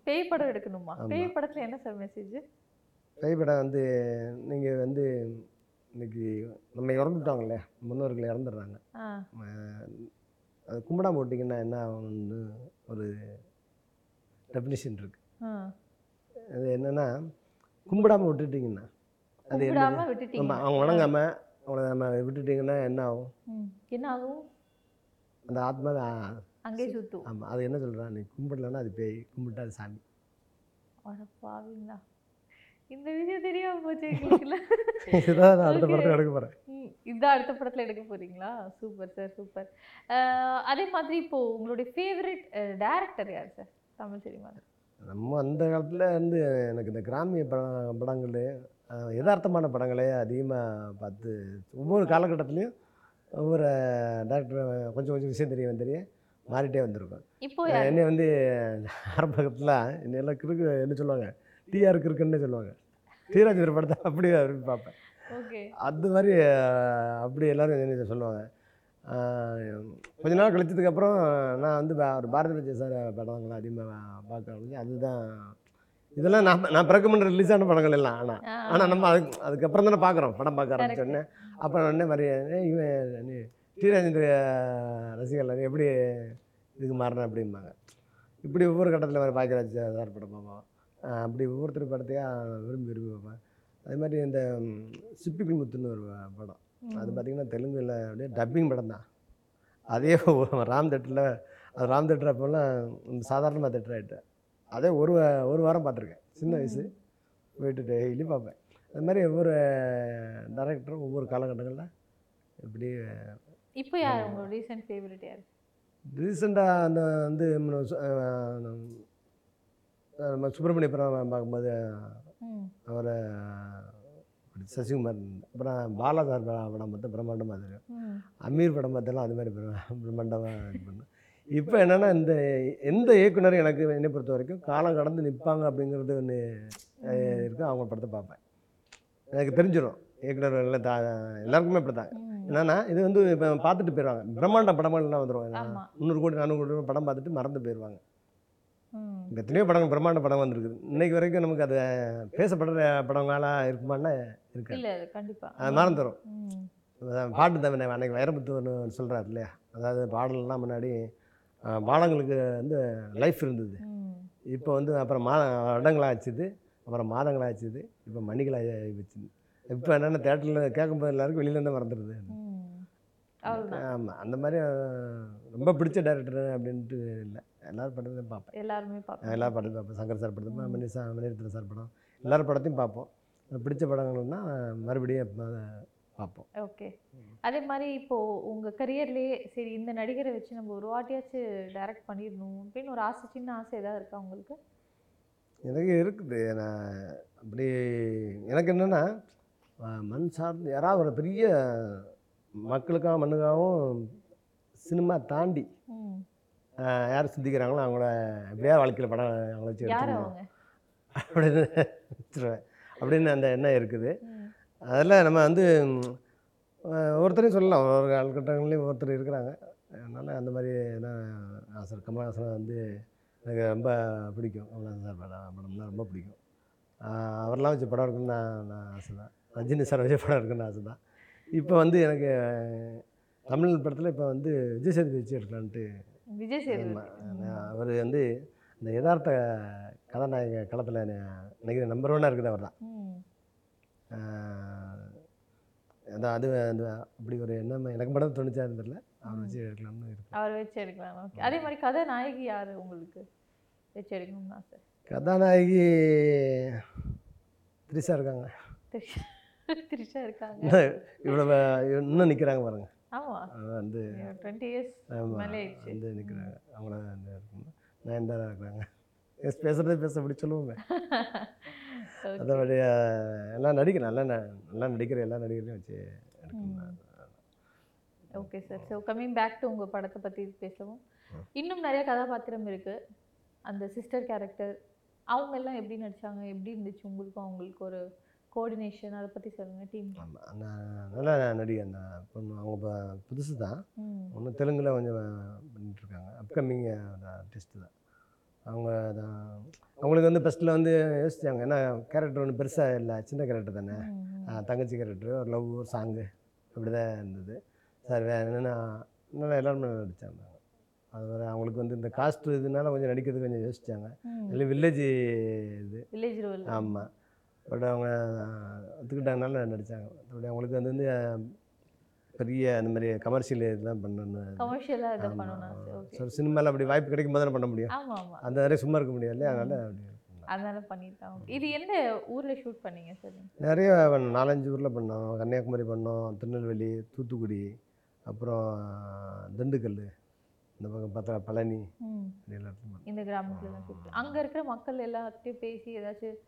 பேய் படம் எடுக்கணுமா. பேய் படத்துல என்ன சார் மெசேஜ் பேய் படம் வந்து நீங்கள் வந்து இன்னைக்கு நம்ம இறந்துட்டாங்களே முன்னோர்கள் இறந்துடுறாங்க. அது கும்பிடாம விட்டிங்கன்னா என்ன ஆகும்னு ஒரு டெஃபினிஷன் இருக்குது ஆ. அது என்னென்னா கும்பிடாம விட்டுட்டிங்கன்னா அது ஆமாம் அவங்க வணங்காமல் அவங்கள நம்ம விட்டுட்டிங்கன்னா என்ன ஆகும்? என்ன ஆகும்? அந்த ஆத்மாவை அங்கே சுத்தும். ஆமாம் அது என்ன சொல்கிறான் நீ கும்பிடலன்னா அது பேய் கும்பிட்டா அது சாமி. பாவீங்களா. இந்த விஷயம் தெரியாம போச்சு எங்களுக்குல இதுதான் நான் அடுத்த Okay. படத்தை எடுக்க போகிறேன் ம், இதான் அடுத்த படத்துல எடுக்க போறீங்களா? Super sir super. அதே மாதிரி இப்போ உங்களுடைய ஃபேவரட் டைரக்டர் யார் சார்? தமிழ் சினிமாவில் நம்ம அந்த காலத்தில் வந்து எனக்கு இந்த கிராமிய படம் படங்கள் யதார்த்தமான படங்களே அதிகமாக பார்த்து ஒவ்வொரு காலகட்டத்துலேயும் ஒவ்வொரு டேரக்டர் கொஞ்சம் கொஞ்சம் விஷயம் தெரிய தெரிய மாறிட்டே வந்திருக்கும். இப்போ என்னை வந்து ஆரம்பத்தில் என்னையெல்லாம் கிறுக்கு என்ன சொல்லுவாங்க? டிஆர் கிறுக்குன்னு சொல்லுவாங்க. தீராஜர் படத்தை அப்படியே விரும்பி பார்ப்பேன். அது மாதிரி அப்படி எல்லாரும் என்ன சொல்லுவாங்க. கொஞ்ச நாள் கழிச்சதுக்கப்புறம் நான் வந்து ஒரு பாரதி விஜய் சார் படங்களை அதிகமாக பார்க்க அதுதான் இதெல்லாம் நான் நான் பிறக்க முன்ன ரிலீஸ் ஆன படங்கள் எல்லாம். ஆனால் ஆனால் நம்ம அதுக்கு அதுக்கப்புறம் தானே பார்க்குறோம். படம் பார்க்க ஆரம்பிச்சோடனே அப்புறம் உடனே மாதிரி "ஏய், இவன் ஸ்ரீராஜேந்திர ரசிகர்கள் எப்படி இதுக்கு மாறின? அப்படிம்பாங்க. இப்படி ஒவ்வொரு கட்டத்தில் வர பாக்கியராஜ் சார் படம் பார்ப்போம். அப்படி ஒவ்வொருத்தர் படத்தையா விரும்பி விரும்பி பார்ப்பேன் அதே மாதிரி இந்த சிப்பிக்குள் முத்துன்னு ஒரு படம். அது பார்த்திங்கன்னா தெலுங்குல அப்படியே டப்பிங் படம் தான் அதே ராம் தேட்டரில் அது ராம் தேட்டர் அப்போல்லாம் சாதாரணமாக தேட்டர் ஆகிட்டேன் அதே ஒரு ஒரு வாரம் பார்த்துருக்கேன் சின்ன வயசு. போயிட்டு டெய்லி பார்ப்பேன் அது மாதிரி ஒவ்வொரு டேரக்டரும் ஒவ்வொரு காலகட்டங்களில் இப்படி இப்போ யார் உங்களோட ரீசன்ட் ஃபேவரட் யார்? ரீசெண்டாக அந்த வந்து நம்ம சுப்பிரமணிய படம் பார்க்கும்போது அவரை சசிகுமார் அப்புறம் பாலா சார் படம் பார்த்தா பிரம்மாண்டமாக தெரியும் ம். அமீர் படம் பார்த்தாலும் அது மாதிரி பிர- பிரம்மாண்டமாக இது பண்ணும் இப்போ என்னென்னா இந்த எந்த இயக்குனர் எனக்கு என்னை பொறுத்த வரைக்கும் காலம் கடந்து நிற்பாங்க அப்படிங்கிறது ஒன்று இருக்கும் அவங்க படத்தை பார்ப்பேன். எனக்கு தெரிஞ்சிடும் இயக்குனர் எல்லாம் தா எல்லாருக்குமே இப்படி தான். என்னன்னா இது வந்து இப்போ பார்த்துட்டு போயிடுவாங்க பிரம்மாண்ட படங்கள்லாம் வந்துடுவாங்க முந்நூறு கோடி நானூறு கோடி படம் பார்த்துட்டு மறந்து போயிடுவாங்க எத்தனையோ படங்கள் பிரம்மாண்ட படம் வந்திருக்குது. இன்னைக்கு வரைக்கும் நமக்கு அது பேசப்படுற படங்களாக இருக்குமான்னா இருக்காது. இல்ல கண்டிப்பா. அது மறந்துடும் பாட்டு தவிர அன்னைக்கு வைரமுத்து ஒன்று சொல்கிறார் இல்லையா? அதாவது பாடல்லாம் முன்னாடி பாடங்களுக்கு வந்து லைஃப் இருந்தது. இப்போ வந்து அப்புறம் மா வருடங்களாச்சுது அப்புறம் மாதங்களாச்சுது இப்போ மணிகளாக வச்சுது இப்போ என்னென்ன தேட்டரில் கேட்கும்போது எல்லாருக்கும் வெளியிலேருந்து மறந்துடுது. ஆமாம் அந்த மாதிரி ரொம்ப பிடிச்ச டேரக்டர் அப்படின்ட்டு இல்லை. எல்லாரும் படத்தையும் பார்ப்பேன். எல்லாருமே பார்ப்போம் எல்லா படத்தையும் பார்ப்பேன். சங்கர் சார் படத்தையும் மணி சா மணிரத்ன சார் படம். எல்லார் படத்தையும் பார்ப்போம். பிடிச்ச படங்கள்னா மறுபடியும் பார்ப்போம். ஓகே. அதே மாதிரி இப்போ உங்க கரியர்லயே சரி இந்த நடிகரை வச்சு நம்ம ஒரு வாட்டியாச்சும் டைரக்ட் பண்ணிடணும் அப்படின்னு ஒரு ஆசை சின்ன ஆசை ஏதாவது இருக்கா உங்களுக்கு? எனக்கு இருக்குது. நான் அப்படி எனக்கு என்னென்னா மண் சார்ந்து யாராவது ஒரு பெரிய மக்களுக்காக மண்ணுக்காகவும் சினிமா தாண்டி யார் சிந்திக்கிறாங்களோ அவங்கள எப்படியா வாழ்க்கையில் படம் அவங்கள வச்சு அவங்க? அப்படின்னு வச்சுருவேன். அப்படின்னு அந்த எண்ணம் இருக்குது. அதில் நம்ம வந்து ம், அஹ், ஒவ்வொருத்தரையும் சொல்லலாம். ஒரு காலகட்டங்கள்லேயும் ஒருத்தர் இருக்கிறாங்க. அதனால் அந்த மாதிரி என்ன ஆசை கமலஹாசன் வந்து எனக்கு ரொம்ப பிடிக்கும். கமலஹாசன் சார் படம் படம்னா ரொம்ப பிடிக்கும். ஆஹ், அவரெல்லாம் வச்சு படம் இருக்குன்னு நான் நான் ஆசை தான் ரஜினி சார் வச்சு படம் இருக்குன்னு ஆசை தான் இப்போ வந்து எனக்கு தமிழ் படத்தில் இப்போ வந்து விஜய் சேதுபதி வச்சு எடுக்கலான்ட்டு விஜய் சேதுபதி அவர் வந்து இந்த யதார்த்த கதாநாயக களத்தில் நினைக்கிற நம்பர் ஒன்னாக இருக்குது அவர் தான் அதான் அது அந்த அப்படி ஒரு எண்ணம் எனக்கு மட்டும் தோணுச்சா தெரியல. அவர் வச்சு எடுக்கலாம்னு இருக்கு. அவர் வச்சு எடுக்கலாம் ஓகே. அதே மாதிரி கதை நாயகி யார் உங்களுக்கு வச்சு எடுக்கணும்னு ஆசை? கதாநாயகி திரிசா இருக்காங்க. திரிஷா திரிஷா இருக்காங்க. இவ்வளோ இன்னும் நிற்கிறாங்க பாருங்க. ஆமா அது வந்து வந்து நிற்கிறாங்க அவங்கள நயன்தாரா இருக்கிறாங்க. பேசுகிறதே பேச அப்படி சொல்லுவோமே அதோடைய எல்லாம் நடிக்கிறேன் நல்லா நல்லா நடிக்கிற எல்லா நடிகரையும் வச்சு எடுக்கணும் okay sir so coming back to உங்கள் படத்தை பற்றி பேசவும். இன்னும் நிறைய கதாபாத்திரம் இருக்கு. அந்த சிஸ்டர் கேரக்டர் அவங்க எல்லாம் எப்படி நடிச்சாங்க? எப்படி இருந்துச்சு? உங்களுக்கும் அவங்களுக்கு ஒரு கோஆர்டினேஷன் அதை பற்றி சொல்லுங்க டீம் நல்லா நடிகை அந்த பொண்ணு அவங்க புதுசு தான். ம். ஒன்று தெலுங்கில் கொஞ்சம் பண்ணிகிட்ருக்காங்க அப்கமிங் ஆர்டிஸ்ட் தான். அவங்க தான் அவங்களுக்கு வந்து ஃபஸ்ட்டில் வந்து யோசிச்சாங்க ஏன்னா கேரக்டர் ஒன்று பெருசாக இல்லை சின்ன கேரக்டர் தானே? தங்கச்சி கேரக்டர் ஒரு லவ் ஒரு சாங்கு அப்படி தான் இருந்தது. சார் வேறு என்னென்னா நல்லா எல்லாருமே நடித்தாங்க அது வேறு அவங்களுக்கு வந்து இந்த காஸ்ட் இதனால கொஞ்சம் நடிக்கிறதுக்கு கொஞ்சம் யோசிச்சாங்க. இல்லை வில்லேஜ் இது. வில்லேஜ் ஆமாம் பட் அவங்க ஒத்துக்கிட்டாங்கனால நடித்தாங்க மற்றபடி அவங்களுக்கு வந்து வந்து பெரிய அந்த மாதிரி கமர்ஷியல் இதெல்லாம் பண்ணணும் ஸோ சினிமாவில் அப்படி வாய்ப்பு கிடைக்கும் போது பண்ண முடியும். அந்த மாதிரி சும்மா இருக்க முடியாது இல்லையா? அதனால் அப்படி அதனால பண்ணிட்டாங்க. இது எந்த ஊர்ல ஷூட் பண்ணீங்க சார் நிறைய. நாலஞ்சு ஊரில் பண்ணோம். கன்னியாகுமரி பண்ணோம். திருநெல்வேலி தூத்துக்குடி அப்புறம் திண்டுக்கல் இந்த பக்கம் பார்த்தா பழனி. இந்த கிராமத்துல அங்க இருக்கிற மக்கள் எல்லார்ட்டையும் பேசி ஏதாச்சும்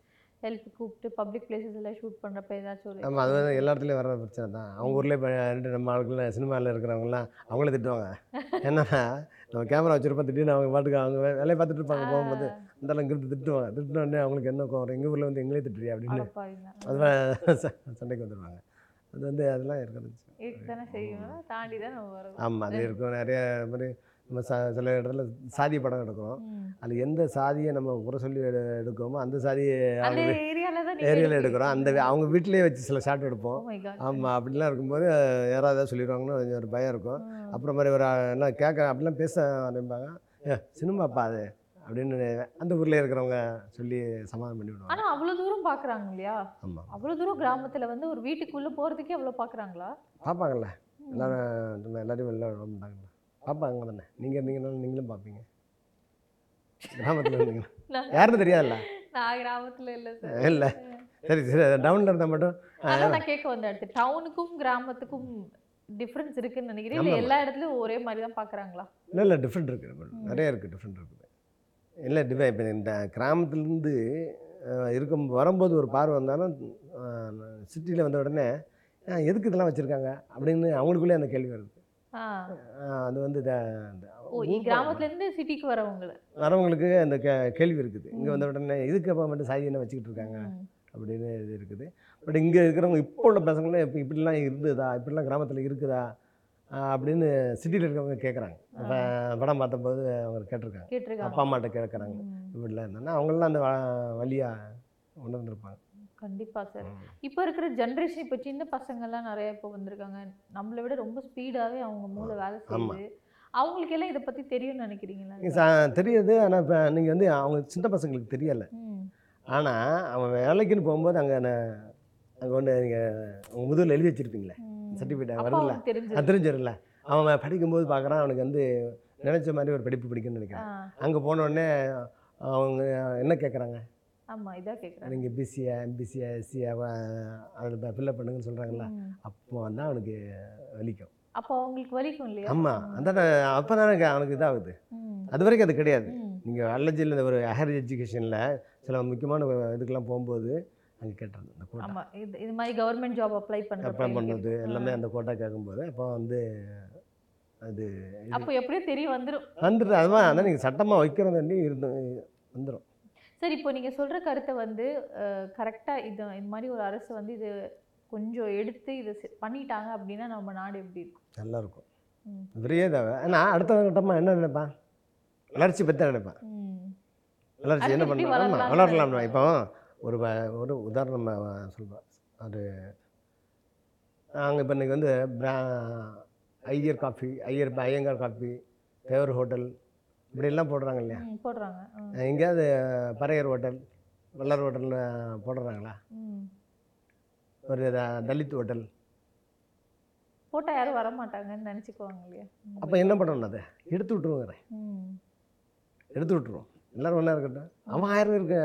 ஹெல்ப் கூப்பிட்டு பப்ளிக் பிளேசஸ் எல்லாம் ஷூட் பண்றப்ப ஏதாச்சும் ஒரு ஆமாம் அது வந்து எல்லா இடத்துலையும் வர பிரச்சனை தான். அவங்க ஊர்லேயே இப்போ ரெண்டு நம்ம ஆளுக்குள்ள சினிமாவில் இருக்கிறவங்கலாம் அவங்களே திட்டுவாங்க. என்னன்னா நம்ம கேமரா வச்சுருப்போம் திடீர்னு அவங்க பாட்டுக்கு அவங்க வேலையை பார்த்துட்டு இருப்பாங்க போகும்போது. இந்த அளவுக்கு இருந்து திட்டுவாங்க. திட்டின உடனே அவங்களுக்கு என்ன கோவம் எங்கள் ஊரில் வந்து எங்களே திட்டுறியா அப்படின்னு. அடப்பாவிங்களா. அது ச- சண்டைக்கு வந்துடுவாங்க அது வந்து அதெல்லாம் இருக்கிறது. ஆமாம் அது இருக்கும். நிறைய மாதிரி நம்ம ச சில இடத்துல சாதி படம் எடுக்கிறோம். அதில் எந்த சாதியை நம்ம குறை சொல்லி எடு எடுக்கோமோ அந்த சாதியை ஏரியாவில் எடுக்கிறோம். அந்த அவங்க வீட்டிலேயே வச்சு சில ஷாட் எடுப்போம். காட் ஆமாம் அப்படிலாம் இருக்கும்போது யாராவது ஏதாவது சொல்லிடுவாங்கன்னு கொஞ்சம் ஒரு பயம் இருக்கும். அப்புறம் மாதிரி ஒரு என்ன கேட்க அப்படிலாம் பேச ஆரம்பிப்பாங்க. ஏ சினிமாப்பா அது அப்படின்னு அந்த ஊரில் இருக்கிறவங்க சொல்லி சமாதானம் பண்ணி விடுவாங்க. ஆனா அவ்வளவு தூரம் பாக்குறாங்க இல்லையா? ஆமாம் அவ்வளவு தூரம் கிராமத்துல வந்து ஒரு வீட்டுக்குள்ள போறதுக்கே அவ்வளவு பாக்குறாங்களா? பார்ப்பாங்கல்ல எல்லாரும் எல்லாரையும் வெளில விட பார்ப்பாங்க தானே? நீங்கள் இருந்தீங்கனாலும் நீங்களும் பார்ப்பீங்க கிராமத்தில் இருந்தீங்கன்னா நான் யாருன்னு தெரியாதுல்ல? நான் கிராமத்துல இல்ல சார் இல்லை. சரி சரி. டவுனில் இருந்தால் மட்டும் நான் கேட்க வந்த அடுத்து டவுனுக்கும் கிராமத்துக்கும் டிஃபரன்ஸ் இருக்குன்னு நினைக்கிறேன். இல்ல. எல்லா இடத்துலயும் ஒரே மாதிரி தான் பாக்குறாங்களா? இல்லை இல்லை டிஃப்ரெண்ட் இருக்குது நிறைய இருக்குது டிஃப்ரெண்ட் இருக்குது இல்லை டிஃபை இப்போ இந்த கிராமத்துலேருந்து இருக்கும் வரும்போது ஒரு பார்வை வந்தாலும் சிட்டியில் வந்த உடனே "ஆ, எதுக்கு இதெல்லாம் வச்சுருக்காங்க? அப்படின்னு அவங்களுக்குள்ளே அந்த கேள்வி வருது. அது வந்து த- இந்த ஓ இ- கிராமத்துல இருந்து சிட்டிக்கு வரவங்கள. வரவங்களுக்கு அந்த கே கேள்வி இருக்குது. இங்கே வந்த உடனே இதுக்கு அப்போ மட்டும் சாதி என்ன வச்சுக்கிட்டு இருக்காங்க. அப்படின்னு இது இருக்குது. பட் இங்கே இருக்கிறவங்க இப்போ உள்ள பசங்களும் இப்போ இப்படிலாம் இருந்ததா? இப்படிலாம் கிராமத்தில் இருக்குதா? அப்படின்னு சிட்டியில் இருக்கிறவங்க கேட்குறாங்க படம் பார்த்தபோது அவங்க கேட்டிருக்காங்க. அப்பா அம்மாட்ட கேட்குறாங்க. இப்படிலாம் இருந்தாங்கன்னா அவங்களாம் அந்த வ- வழியா உணர்ந்திருப்பாங்க கண்டிப்பா சார். இப்போ இருக்கிற ஜென்ரேஷன் இப்போ சின்ன பசங்கள்லாம் நிறைய இப்போ வந்திருக்காங்க. நம்மளை விட ரொம்ப ஸ்பீடாவே அவங்க மூளை வேலை. செய்யுது. அவங்களுக்கு எல்லாம் இதை பத்தி தெரியும்னு நினைக்கிறீங்களா தெரியுது. ஆனால் இப்போ நீங்கள் வந்து அவங்க சின்ன பசங்களுக்கு தெரியலை. ஆனால் அவன் வேலைக்குன்னு போகும்போது அங்கே அங்கே ஒன்று நீங்கள் உங்கள் முதுகில் எழுதி வச்சுருப்பீங்களே. சர்டிஃபிகேட் தெரிஞ்சது அது தெரிஞ்சிடல அவன் படிக்கும்போது பார்க்குறான் அவனுக்கு வந்து நினச்ச மாதிரி ஒரு படிப்பு படிக்கணும்னு ஆ, நினைக்கிறான் அங்கே உடனே அவங்க என்ன கேட்குறாங்க? ஆமா இதான் கேட்குறேன் நீங்கள் பிசியா எம்பிசியா எஸ்சியா அதில் ஃபில்லப் பண்ணுங்கன்னு சொல்கிறாங்களா அப்போ வந்து அவனுக்கு வலிக்கும். அப்போ அவங்களுக்கு வலிக்கும் இல்லையா? ஆமாம் அந்த அப்போ தானே அவனுக்கு இதாகுது. அது வரைக்கும் அது கிடையாது. நீங்கள் காலேஜில் இந்த ஒரு ஹையர் எஜுகேஷனில் சில முக்கியமான இதுக்கெல்லாம் போகும்போது அங்கே கேட்டுறது அந்த கோட்டா இது இது மாதிரி கவர்மெண்ட் ஜாப் அப்ளை அப்ளை பண்றப்ப பண்ணுறது. எல்லாமே அந்த கோட்டா கேட்கும்போது அப்போ வந்து அது அப்போ எப்படியோ தெரிய வந்துரும். வந்துட்டு அதுதான் அதான் நீங்கள் சட்டமாக வைக்கிறதாண்டி இருந்து வந்துடும் சரி இப்போ நீங்க சொல்ற கருத்தை வந்து கரெக்டா இது இந்த மாதிரி ஒரு அரசு வந்து இது கொஞ்சம் எடுத்து இது பண்ணிட்டாங்க அப்படின்னா நம்ம நாடு எப்படி இருக்கும்? நல்லா இருக்கும். பெரிய தேவை ஆனால் அடுத்த கட்டமாக என்ன நினைப்பான் வளர்ச்சி பற்றி தான் நினைப்பான் ம். வளர்ச்சி என்ன பண்ணுறான் ஆமாம் வளரலாம். இப்போ ஒரு ஒரு உதாரணம் சொல்கிறேன் ஒரு நாங்கள் இப்போ இன்றைக்கி வந்து பிரா Iyer coffee Iyer Iyengar coffee Thevar hotel இப்படியெல்லாம் போடுறாங்க. இல்லையா போடுறாங்க எங்கேயாவது பறையர் ஹோட்டல் வள்ளர் ஹோட்டலில் போடுறாங்களா. ஒரு தலித் ஹோட்டல். போட்டா யாரும் வர மாட்டாங்கன்னு நினைச்சுக்குவாங்க இல்லையா. அப்போ என்ன பண்ணணும் அதை? எடுத்து விட்ருவோங்கிறேன் எடுத்து விட்ருவோம் எல்லோரும் ஒன்றா இருக்கட்டும். அவன் ஆயிரம் இருக்கு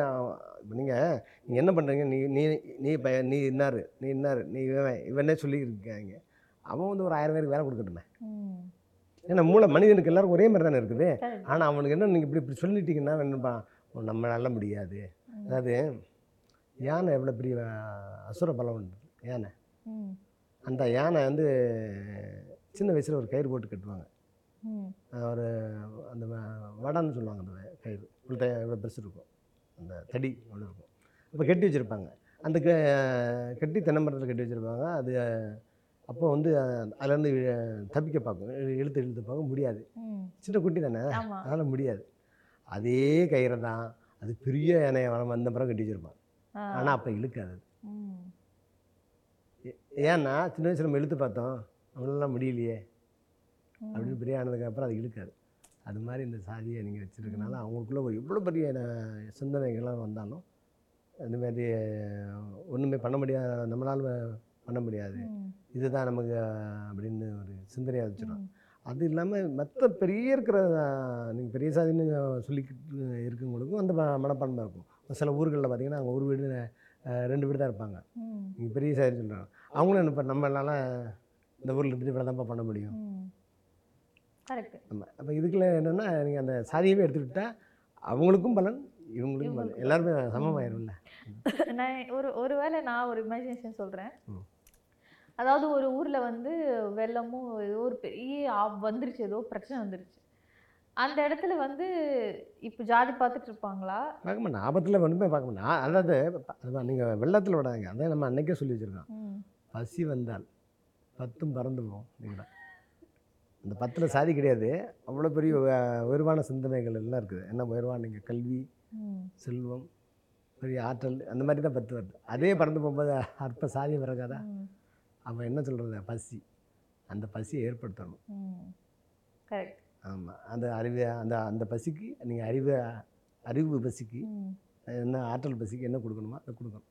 இப்போ நீங்கள் நீங்கள் என்ன பண்ணுறீங்க நீ நீ நீ ப நீ இன்னாரு நீ இன்னாரு நீ இவன் இவனே சொல்லி இருக்காங்க. அவன் வந்து ஒரு ஆயிரம் பேருக்கு வேலை கொடுக்கட்டுமே. ஏன்னா மூளை மனிதனுக்கு எல்லாரும் ஒரே மாதிரி தானே இருக்குது. ஆனால் அவனுக்கு என்ன நீங்கள் இப்படி இப்படி சொல்லிட்டீங்கன்னா என்னப்பா நம்மளால முடியாது. அதாவது யானை எவ்வளோ பெரிய அசுர பலம் உண்டு. யானை. அந்த யானை வந்து சின்ன வயசில் ஒரு கயிறு போட்டு கட்டுவாங்க. ஒரு அந்த வடன்னு சொல்லுவாங்க அந்த கயிறு. உள்ட்ட எவ்வளோ பெருசு இருக்கும். அந்த தடி ஒன்று இருக்கும். இப்போ கட்டி வச்சுருப்பாங்க. அந்த க கட்டி தென்னை மரத்தில் கட்டி வச்சுருப்பாங்க. அது அப்போ வந்து அதுலேருந்து தப்பிக்க பார்க்கும். இழு- இழுத்து இழுத்து பார்க்க முடியாது. சின்ன குட்டி தானே? அதனால் முடியாது. அதே கயிறை தான். அது பெரிய யானையை வந்த பிறகு கட்டி வச்சுருப்பான். ஆனால் அப்போ இழுக்காது. ஏன்னா சின்ன வயசில் நம்ம இழுத்து பார்த்தோம். அவங்களெல்லாம் முடியலையே. அப்படின்னு பெரிய ஆனதுக்கு அப்புறம் அது இழுக்காது. அது மாதிரி இந்த சாதியை நீங்கள் வச்சுருக்கனால அவங்களுக்குள்ள எவ்வளோ பெரிய சிந்தனைகள்லாம் வந்தாலும் இந்த மாதிரி ஒன்றுமே பண்ண முடியாது நம்மளால் பண்ண முடியாது. இதுதான் நமக்கு அப்படின்னு ஒரு சிந்தனையாக வச்சிடும். அது இல்லாமல் மற்ற பெரிய இருக்கிற நீங்கள் பெரிய சாதின்னு சொல்லிக்கிட்டு இருக்கவங்களுக்கும் அந்த மனப்பான்மை இருக்கும். சில ஊர்களில் பார்த்தீங்கன்னா அவங்க ஒரு வீடு ரெண்டு வீடு தான் இருப்பாங்க. நீங்கள் பெரிய சாதின்னு சொல்கிறாங்க அவங்களும் என்ன நம்மளால இந்த ஊரில் இருந்து இவ்வளோ தான்ப்பா பண்ண முடியும். ஆமாம் அப்போ இதுக்குள்ள என்னென்னா நீங்கள் அந்த சாதியவே எடுத்துக்கிட்டா அவங்களுக்கும் பலன் இவங்களுக்கும் பலன். எல்லாருமே சமமாயிரும்ல. நான் ஒரு ஒருவேளை நான் ஒரு இமேஜினேஷன் சொல்றேன். ம். அதாவது ஒரு ஊர்ல வந்து வெள்ளமும் ஏதோ ஒரு பெரிய ஆப் வந்துருச்சு ஏதோ பிரச்சனை வந்துருச்சு. அந்த இடத்துல வந்து இப்போ ஜாதி பார்த்துட்டு இருப்பாங்களா? பார்க்க மாட்டேன் ஆபத்தில் ஒன்றுமே பார்க்க மாட்டேன் அதாவது அதுதான் நீங்கள் வெள்ளத்தில் விடாதீங்க அதான் நம்ம அன்னைக்கே சொல்லி வச்சுருக்கோம் பசி வந்தால் பத்தும் பறந்து போகும். நீங்கள்? அந்த பத்தில் சாதி கிடையாது. அவ்வளோ பெரிய உய- உயர்வான சிந்தனைகள் எல்லாம் இருக்குது. என்ன உயர்வான நீங்கள் கல்வி செல்வம் பெரிய ஆற்றல் அந்த மாதிரி தான் பத்து வருது. அதே பறந்து போகும்போது அற்ப சாதி பிறகாதா அவன் என்ன சொல்கிறது பசி. அந்த பசியை ஏற்படுத்தணும். correct. ஆமாம் அந்த அறிவு அந்த அந்த பசிக்கு நீங்கள் அறிவு அறிவு பசிக்கு. என்ன ஆற்றல் பசிக்கு என்ன கொடுக்கணுமோ அதை கொடுக்கணும்.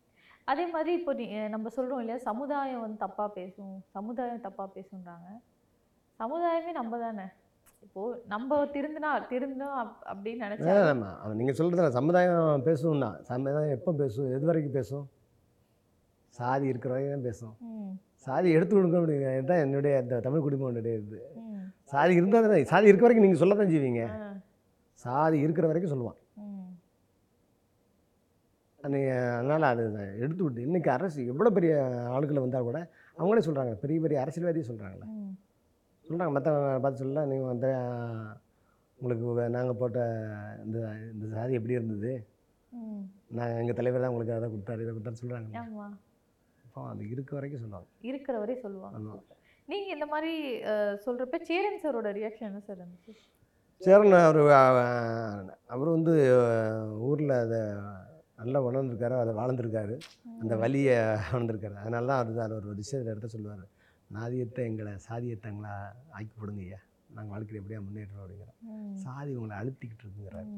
அதே மாதிரி இப்போ நீ நம்ம சொல்றோம் இல்லையா? சமுதாயம் வந்து தப்பா பேசும் சமுதாயம் தப்பா பேசுன்றாங்க. சமுதாயமே நம்ம தானே. இப்போ நம்ம திருந்தினா திருந்தோம் அப்- அப்படின்னு நினைச்சா நீங்கள் சொல்கிறதுல சமுதாயம் பேசும் தான் சமுதாயம் எப்போ பேசும்? எது வரைக்கும் பேசும்? சாதி இருக்கிற வரைக்கும் தான் பேசும். சாதி எடுத்து கொடுக்க முடியுங்க தான் என்னுடைய இந்த தமிழ் குடிமகனுடைய இது. சாதி இருந்தால் தானே சாதி இருக்க வரைக்கும் நீங்கள் சொல்ல தான் செய்வீங்க. சாதி இருக்கிற வரைக்கும் சொல்லுவான். நீங்கள் அதனால் அது எடுத்து விட்டு இன்றைக்கி அரசு எவ்வளோ பெரிய ஆளுகளை வந்தால் கூட அவங்களே சொல்கிறாங்க பெரிய பெரிய அரசியல்வாதியே சொல்கிறாங்களே சொல்கிறாங்க மற்றவங்க பார்த்து சொல்ல நீங்கள் வந்து உங்களுக்கு நாங்கள் போட்ட இந்த இந்த சாதி எப்படி இருந்தது. நாங்கள் எங்கள் தலைவர் தான் உங்களுக்கு அதை கொடுத்தாரு இதை கொடுத்தாரு சொல்கிறாங்க அப்போ அது இருக்க வரைக்கும் சொல்லுவாங்க. இருக்கிற வரை சொல்லுவாங்க. ஆமாம் நீங்க இந்த மாதிரி அஹ், சொல்றப்ப சேரன் சாரோட ரியாக்ஷன் என்ன சார் இருந்துச்சு? சேரன் அவர் அவர் வந்து ஊரில் அதை நல்லா உணர்ந்திருக்காரு அதை வாழ்ந்திருக்காரு. அந்த வலியை உணர்ந்திருக்காரு. அதனால தான் அவர் அவர் ஒரு விஷயத்தை எடுத்து சொல்லுவார். நாதியத்தை எங்களை சாதியத்தங்களா ஆக்கி போடுங்க ஐயா நாங்கள் வாழ்க்கையில் எப்படியா முன்னேற்றோம் அப்படிங்கிற. ம், சாதி உங்களை அழுத்திக்கிட்டு இருக்குங்கிறார்.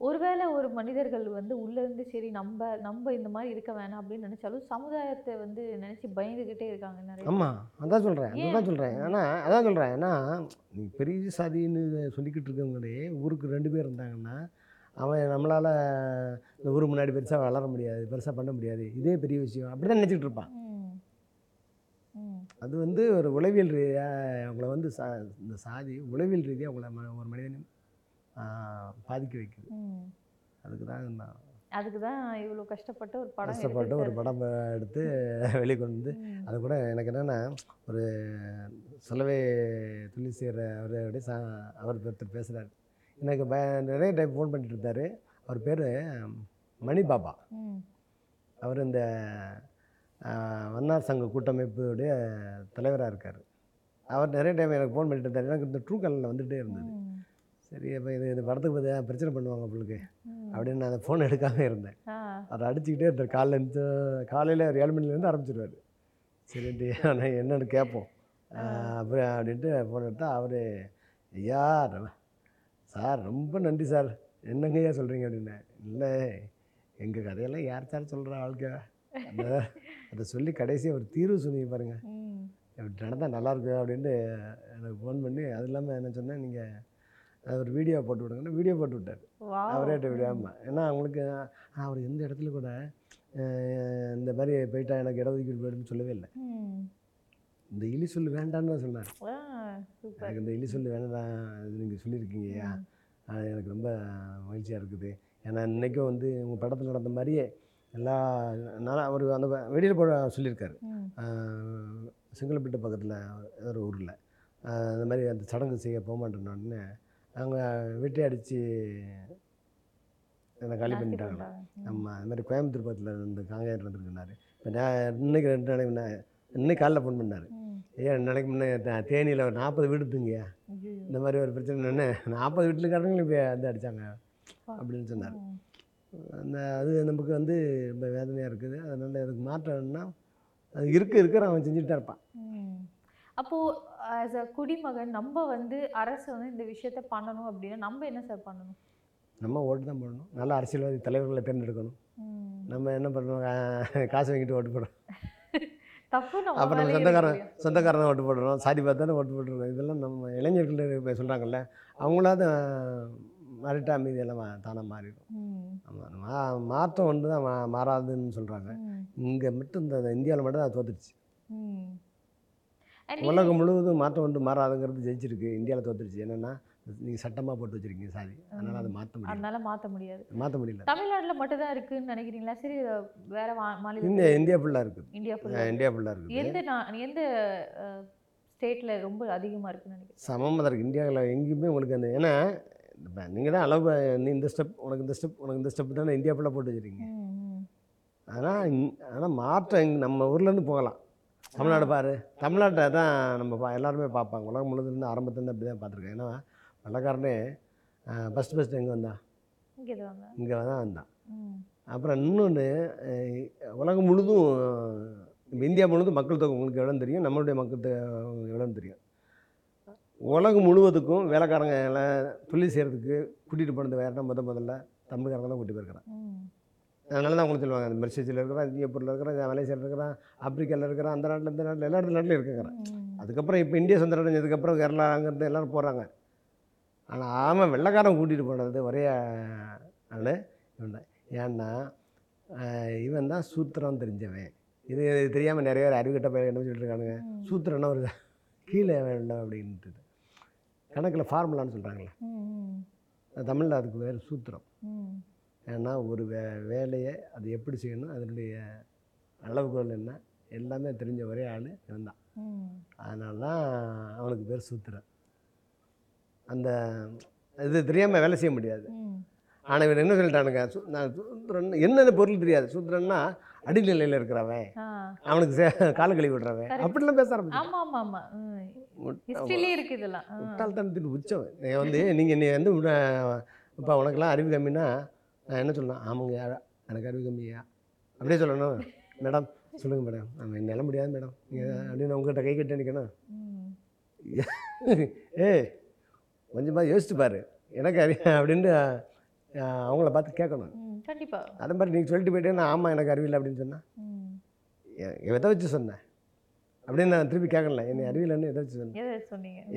ஒருவேளை ஒரு மனிதர்கள் வந்து உள்ள இருந்து சரி நம்ம நம்ம இந்த மாதிரி இருக்க வேணாம் அப்படின்னு நினைச்சாலும் சமுதாயத்தை வந்து நினைச்சு பயந்துகிட்டே இருக்காங்க நிறைய ஆமாம் அதான் சொல்கிறேன் ஏன்? அதுதான் சொல்கிறேன் ஆனால் அதான் சொல்கிறேன் ஏன்னா நீ பெரிய சாதின்னு சொல்லிக்கிட்டு இருக்கவங்களே ஊருக்கு ரெண்டு பேர் இருந்தாங்கன்னா அவன் நம்மளால் இந்த ஊர் முன்னாடி பெருசாக வளர முடியாது பெருசாக பண்ண முடியாது. இதே பெரிய விஷயம். அப்படி தான் நினச்சிக்கிட்டு இருப்பான். அது வந்து ஒரு உளவியல் ரீதியாக அவங்கள வந்து சா இந்த சாதி உளவியல் ரீதியாக அவங்கள ஒரு மனிதனை பாதிக்க வைக்குது. அதுக்கு தான் நான் அதுக்கு தான் இவ்வளோ கஷ்டப்பட்டு ஒரு படம் கஷ்டப்பட்டு ஒரு. படம் எடுத்து வெளியே கொண்டு வந்து அது கூட எனக்கு என்னென்னா ஒரு சொல்லவே துளி செய்கிற அவர் அப்படியே சா அவர் ஒருத்தர் பேசுகிறார் எனக்கு ப நிறைய டைம் ஃபோன் பண்ணிட்டு இருந்தார் அவர் பேர் மணி பாபா. ம், அவர் இந்த வண்ணார் சங்க கூட்டமைப்புடைய தலைவராக இருக்கார். அவர் நிறைய டைம் எனக்கு ஃபோன் பண்ணிட்டு இருந்தார் எனக்கு இந்த ட்ரூ காலில் வந்துகிட்டே இருந்தது. சரி அப்போ இது இந்த படத்துக்கு பார்த்து பிரச்சனை பண்ணுவாங்க உங்களுக்கு. அப்படின்னு நான் அந்த ஃபோன் எடுக்காம இருந்தேன். அவர் அடிச்சுக்கிட்டே இருந்தார் காலைல இருந்து காலையில் ஒரு ஏழு மணிலேருந்து ஆரம்பிச்சிடுவார் சரின்ட்டு நான் என்னன்னு கேட்போம் அப்புறம் அப்படின்ட்டு ஃபோன் எடுத்தால் அவர் ஐயா சார் ரொம்ப நன்றி சார். என்னங்கய்யா சொல்கிறீங்க அப்படின்னேன் இல்லை எங்கள் கதையெல்லாம் யார் சார் சொல்கிறா வாழ்க்கை அந்த அதை சொல்லி கடைசியாக ஒரு தீர்வு சொன்னீங்க பாருங்கள். இப்படி நடந்தால் நல்லாயிருக்கு அப்படின்ட்டு எனக்கு ஃபோன் பண்ணி அது இல்லாமல் என்ன சொன்னேன் நீங்கள் ஒரு வீடியோ போட்டு விடுங்கன்னு வீடியோ போட்டு விட்டார். Wow. அவரே விடாமல் ஏன்னா அவங்களுக்கு அவர் எந்த இடத்துல கூட இந்த மாதிரி போயிட்டா எனக்கு இடஒதுக்கீடு போயிடுன்னு சொல்லவே இல்லை. இந்த இலி சொல்லு வேண்டான்னு தான் சொன்னார். எனக்கு இந்த இலி சொல்லு வேண்டாம் நீங்கள் சொல்லியிருக்கீங்கய்யா. அது எனக்கு ரொம்ப மகிழ்ச்சியாக இருக்குது. ஏன்னா இன்றைக்கும் வந்து உங்கள் படத்தில் நடந்த மாதிரியே எல்லா நான் அவர் அந்த வெளியில் போட சொல்லியிருக்காரு. செங்கல்பட்டு பக்கத்தில் ஒரு ஊரில். அந்த மாதிரி அந்த சடங்கு செய்ய போக மாட்டேன்னு அவங்க வெட்டி அடித்து என்னை காலி பண்ணிட்டாங்க. ஆமாம் அது மாதிரி கோயம்புத்தூர் பக்கத்தில் இந்த காங்காயம் இருந்திருக்குனாரு இப்போ நான் இன்னைக்கு ரெண்டு நாளைக்கு முன்னே இன்னைக்கு காலைல ஃபோன் பண்ணார். ஐயா ரெண்டு நாளைக்கு முன்னே தேனியில் ஒரு நாற்பது வீடு இருக்குங்கய்யா. இந்த மாதிரி ஒரு பிரச்சனை என்ன? நாற்பது வீட்டுக்காரங்களும் இப்போ வந்து அடித்தாங்க அப்படின்னு சொன்னார். அந்த அது நமக்கு வந்து ரொம்ப வேதனையாக இருக்குது. அதனால் அதுக்கு மாற்றம்னா அது இருக்க இருக்கிற அவன் செஞ்சுட்டு தான் இருப்பான் ம். அப்போ ஆஸ் அ குடிமகன் நம்ம வந்து அரசு வந்து இந்த விஷயத்த பண்ணணும் அப்படின்னா நம்ம என்ன சார் பண்ணணும் நம்ம ஓட்டு தான் போடணும் நல்ல அரசியல்வாதி தலைவர்களை தேர்ந்தெடுக்கணும். நம்ம என்ன பண்ணுறோம் காசு வாங்கிட்டு ஓட்டு போடுறோம் தப்பு நம்ம அப்புறம் நம்ம சொந்தக்காரன். சொந்தக்காரன் ஓட்டு போடுறோம் சாதி பார்த்தானே ஓட்டு போட்டுருக்கோம் இதெல்லாம் நம்ம இளைஞர்கள் சொல்கிறாங்கல்ல அவங்களாவது மாறிட்டா மீதி எல்லாம் தானாக மாறிடும். ஆமாம் மா மாற்றம் ஒன்று தான் மா மாறாதுன்னு சொல்கிறாங்க. இங்கே மட்டும் இந்த இந்தியாவில் மட்டும் தான் அது தோத்துருச்சு ம். And நீ- உலகம் முழுவதும் மாற்றம் ஒன்று மாறாதுங்கிறது ஜெயிச்சிருக்கு. இந்தியாவில் தோத்துருச்சு. என்னென்னா நீங்கள் சட்டமாக போட்டு வச்சுருக்கீங்க சாதி. அதனால் அதை மாற்ற முடியல. அதனால மாத்த முடியாது. மாற்ற முடியல. தமிழ்நாட்டுல மட்டும் தான் இருக்குன்னு நினைக்கிறீங்களா? சரி வேற மாநிலம் இந்தியா இந்தியா ஃபுல்லாக இருக்குது இந்தியா இந்தியா ஃபுல்லாக இருக்குது. எந்த நா- எந்த ஸ்டேட்ல ரொம்ப அதிகமா இருக்குன்னு நினைக்கிறேன் சமமாக தான் இருக்குது இந்தியாவில் எங்கேயுமே உங்களுக்கு அந்த ஏன்னா நீங்கள் தான் அளவு நீ இந்த ஸ்டெப் உனக்கு இந்த ஸ்டெப் உனக்கு இந்த ஸ்டெப் தானே இந்தியா ஃபுல்லாக போட்டு வச்சுருக்கீங்க. ஆனால் ஆனால் மாற்றம் நம்ம ஊர்லேருந்து போகலாம். தமிழ்நாடு பாரு. தமிழ்நாட்டை தான் நம்ம பா எல்லாருமே பார்ப்பாங்க. உலகம் முழுதுலேருந்து ஆரம்பத்துலேருந்து அப்படி தான் பார்த்துருக்கேன். ஏன்னா வெள்ளக்காரனே ஃபஸ்ட்டு ஃபஸ்ட்டு எங்கே வந்தான் இங்க தான் வந்தான். அப்புறம் இன்னொன்று உலகம் முழுதும் இந்தியா முழுதும் மக்கள் தொகை உங்களுக்கு எவ்வளோன்னு தெரியும்? நம்மளுடைய மக்கள் தொகை எவ்வளோன்னு தெரியும்? உலகம் முழுவதுக்கும் வேலைக்காரங்க எல்லாம் தொழில் செய்கிறதுக்கு கூட்டிகிட்டு போனது வேறுனா முத முதல்ல தமிழ்காரங்க தான் கூட்டிட்டு போயிருக்கிறான். அதனால தான் உங்களுக்கு சொல்லுவாங்க இந்த மெர்சேஜில் இருக்கிறான் சிங்கப்பூரில் இருக்கிறான் மலேசியாவில் இருக்கிறான் ஆப்பிரிக்காவில் இருக்கிறான் அந்த நாட்டில் இந்த நாட்டில் எல்லா இடத்துல நாட்டிலும் இருக்கிறான். அதுக்கப்புறம் இப்போ இந்தியா சுதந்திரம் அடைஞ்சதுக்கப்புறம் கேரளா அங்கேருந்து எல்லோரும் போகிறாங்க ஆனால் ஆமாம் வெள்ளைக்காரன் கூட்டிகிட்டு போனது ஒரே ஆள் இவன் தான் ஏன்னா இவன் தான் சூத்திரம் தெரிஞ்சவன் இது தெரியாமல் நிறைய பேர் அறிவுகட்ட பையன் என்ன சொல்லிட்டு இருக்கானுங்க. சூத்திரம்னா ஒரு கீழே வேண்டாம் அப்படின்ட்டு கணக்கில் ஃபார்முலான்னு சொல்கிறாங்களே. தமிழில் அதுக்கு வேறு சூத்திரம். ஏன்னா ஒரு வே வேலையை அது எப்படி செய்யணும் அதனுடைய அளவுகோல் என்ன எல்லாமே தெரிஞ்ச ஒரே ஆள் இவன் தான். அதனால தான் அவனுக்கு பேர் சூத்திரன். அந்த இது தெரியாமல் வேலை செய்ய முடியாது. ஆனால் இவன் என்ன சொல்லிட்டானுங்க நான் சூத்திரன் என்னென்ன பொருள் தெரியாது. சூத்திரன்னா அடிநிலையில் இருக்கிறவன். அவனுக்கு சே கால கழுவி விடுறவன். அப்படிலாம் பேச ஆரம்பிச்சு. முட்டாள்தனத்தின் உச்சம் வந்து நீங்கள் நீ வந்து இப்போ உனக்கெல்லாம் அறிவு கம்மின்னா நான் என்ன சொல்லணும் ஆமாங்க எனக்கு அறிவு கம்மியா. அப்படியே சொல்லணும். மேடம் சொல்லுங்கள் மேடம். நம்ம என்னால் முடியாது மேடம். நீங்கள் அப்படின்னு உங்கள்கிட்ட கை கட்டி நிற்கணும். ஏய் கொஞ்சமாக யோசிச்சு பாரு. எனக்கு அறி அப்படின்ட்டு அவங்கள பார்த்து கேட்கணும். ம். கண்டிப்பா. அதே மாதிரி நீங்கள் சொல்லிட்டு போயிட்டேன்னா ஆமாம் எனக்கு அறிவில்லை அப்படின்னு சொன்னால். எதை வச்சு சொன்னேன் அப்படின்னு நான் திருப்பி கேட்கல. என்னை அறிவில்லைன்னு எதை வச்சு சொன்னேன்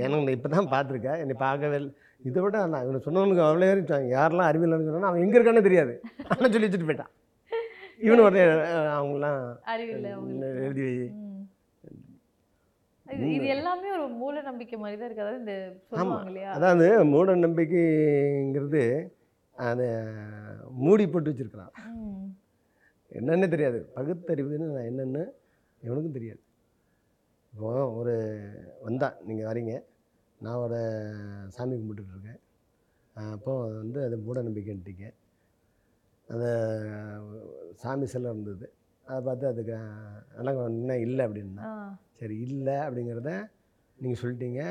எனக்கு இப்போ தான் பார்த்துருக்கேன். என்னை பார்க்கவே இல்லை. இதை விட நான் இவனை சொன்னவனுக்கு அவ்வளோ வரைக்கும் யாரெல்லாம் அறிவில்லைன்னு சொன்னா அவன் எங்கே இருக்கானே தெரியாது. ஆனால் சொல்லி வச்சுட்டு போயிட்டான். இவனு உடனே அவங்களாம் எழுதி வை. இது எல்லாமே ஒரு மூல நம்பிக்கை மாதிரி தான் இருக்கு. அதாவது இந்த சொல்லுவாங்க இல்லையா? அதாவது மூட நம்பிக்கைங்கிறது அதை மூடி போட்டு வச்சுருக்கிறான். என்னன்னே தெரியாது. பகுத்தறிவுன்னு நான் என்னென்னு இவனுக்கும் தெரியாது. இப்போ ஒரு வந்தான் நீங்கள் வரீங்க. நான் ஒரு சாமி கும்பிட்டுட்டு இருக்கேன் அப்போ வந்து அது மூட நம்பிக்கைன்ட்டீங்க. அந்த சாமி சிலை இருந்தது. அதை பார்த்து அதுக்கு அதெல்லாம் இன்னும் இல்லை அப்படின்னா. சரி இல்லை அப்படிங்கிறத நீங்கள் சொல்லிட்டீங்க.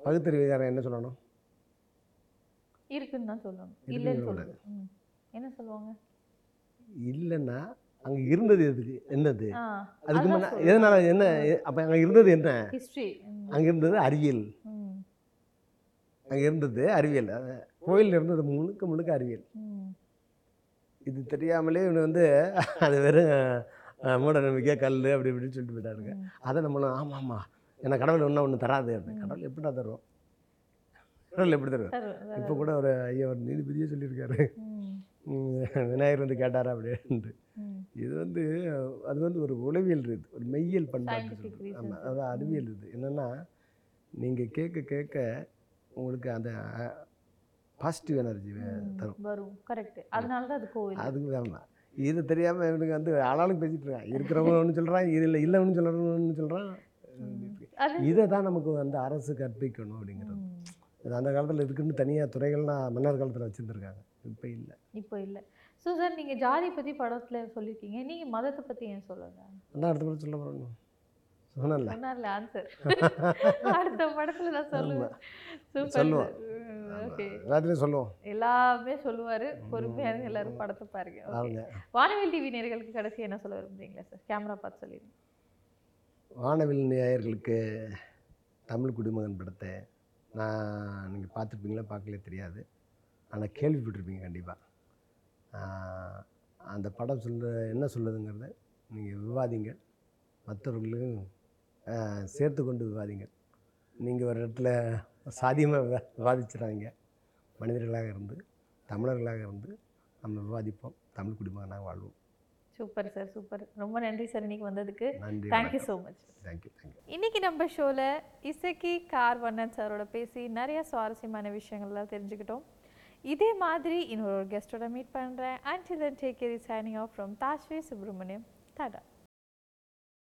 பகுத்தறிவுகாரன் என்ன சொல்லணும்? இருக்குன்னு தான் சொல்லணும். இல்லைன்னு. என்ன சொல்லுவாங்க? இல்லைன்னா அங்கே இருந்தது எதுக்கு என்னது? அதுக்கு முன்ன எதனால என்ன அப்போ அங்கே இருந்தது என்ன? அங்கே இருந்தது அறிவியல். அங்கே இருந்தது அறிவியல். கோயில் இருந்தது முழுக்க முழுக்க அறிவியல். இது தெரியாமலே இவனு வந்து அது வெறும் மூட நம்பிக்கை கல் அப்படி இப்படின்னு சொல்லிட்டு போயிட்டாருங்க. அதை நம்மளும் ஆமாம் ஆமாம் ஏன்னா கடவுள் ஒன்றா ஒன்று தராது. அப்படின்னு கடவுள் எப்படிடா தருவோம் கடவுள் எப்படி தருவோம். இப்போ கூட ஒரு ஐயா ஒரு நீதிபதியே சொல்லியிருக்காரு. விநாயகர் வந்து கேட்டாரா அப்படின்ட்டு. இது வந்து அது வந்து ஒரு உளவியல் இது ஒரு மெய்யியல் பண்பாட்டு reasons ஆமாம் அது அறிவியல் இது. என்னென்னா நீங்கள் கேட்க கேட்க உங்களுக்கு அந்த பாசிட்டிவ் எனர்ஜி. தரும். வரும். கரெக்ட் அதனால தான் அது கோவில். அதுக்கு ஆமாம் இது தெரியாமல் இவனுக்கு வந்து ஆளாளுக்கு பேசிட்டு இருக்கான். இருக்கிறவங்க ஒன்று சொல்கிறான் இது இல்லை இல்லை ஒன்று சொல்கிறான் இதை தான் நமக்கு வந்து அரசு கற்பிக்கணும் அப்படிங்கிறது. அந்த காலத்தில் இருக்குன்னு தனியாக துறைகள்லாம் மன்னர் காலத்தில் வச்சுருந்துருக்காங்க. இப்போ இல்லை. இப்போ இல்லை. ஸோ சார் நீங்க ஜாதி பத்தி படத்துல சொல்லியிருக்கீங்க நீங்க மதத்தை பத்தி ஏன் சொல்லல அதான் அடுத்த படம் சொல்ல போகிறோம் சொன்னல சொன்னார்ல ஆன்சர் அடுத்த படத்துல நான் சொல்லுவேன். சூப்பர். ஓகே. சொல்லுவோம். எல்லாமே சொல்லுவாரு. பொறுமையா இருங்க எல்லாரும் படத்தை பாருங்க. வானவில் டிவி நேயர்களுக்கு கடைசி என்ன சொல்ல விரும்புறீங்களா சார் கேமரா பார்த்து சொல்லிடுங்க. வானவில் நேயர்களுக்கு தமிழ் குடிமகன் படத்தை நான் நீங்கள் பார்த்துருப்பீங்களா? பார்க்கல தெரியாது. ஆனால் கேள்விப்பட்டிருப்பீங்க கண்டிப்பாக அந்த படம் சொல்ல என்ன சொல்லுதுங்கிறத நீங்கள் விவாதிங்க மற்றவர்களுக்கும் ஆஹ், சேர்த்து கொண்டு விவாதிங்க நீங்கள் ஒரு இடத்துல சாதியமாக விவா விவாதிச்சிடாதீங்க மனிதர்களாக இருந்து தமிழர்களாக இருந்து நம்ம விவாதிப்போம். தமிழ் குடிமகனாக வாழ்வோம். Super sir super. ரொம்ப நன்றி சார் இன்னைக்கு வந்ததுக்கு. நன்றி thank you so much thank you thank you இன்னைக்கு நம்ம ஷோவில் இசக்கி கார் வண்ணன் சாரோட பேசி நிறைய சுவாரஸ்யமான விஷயங்கள்லாம் தெரிஞ்சுக்கிட்டோம். இதே மாதிரி இன்னொரு கெஸ்ட்டோட மீட் பண்ணுறேன் and then take care signing off from Tashvi Subramaniam tata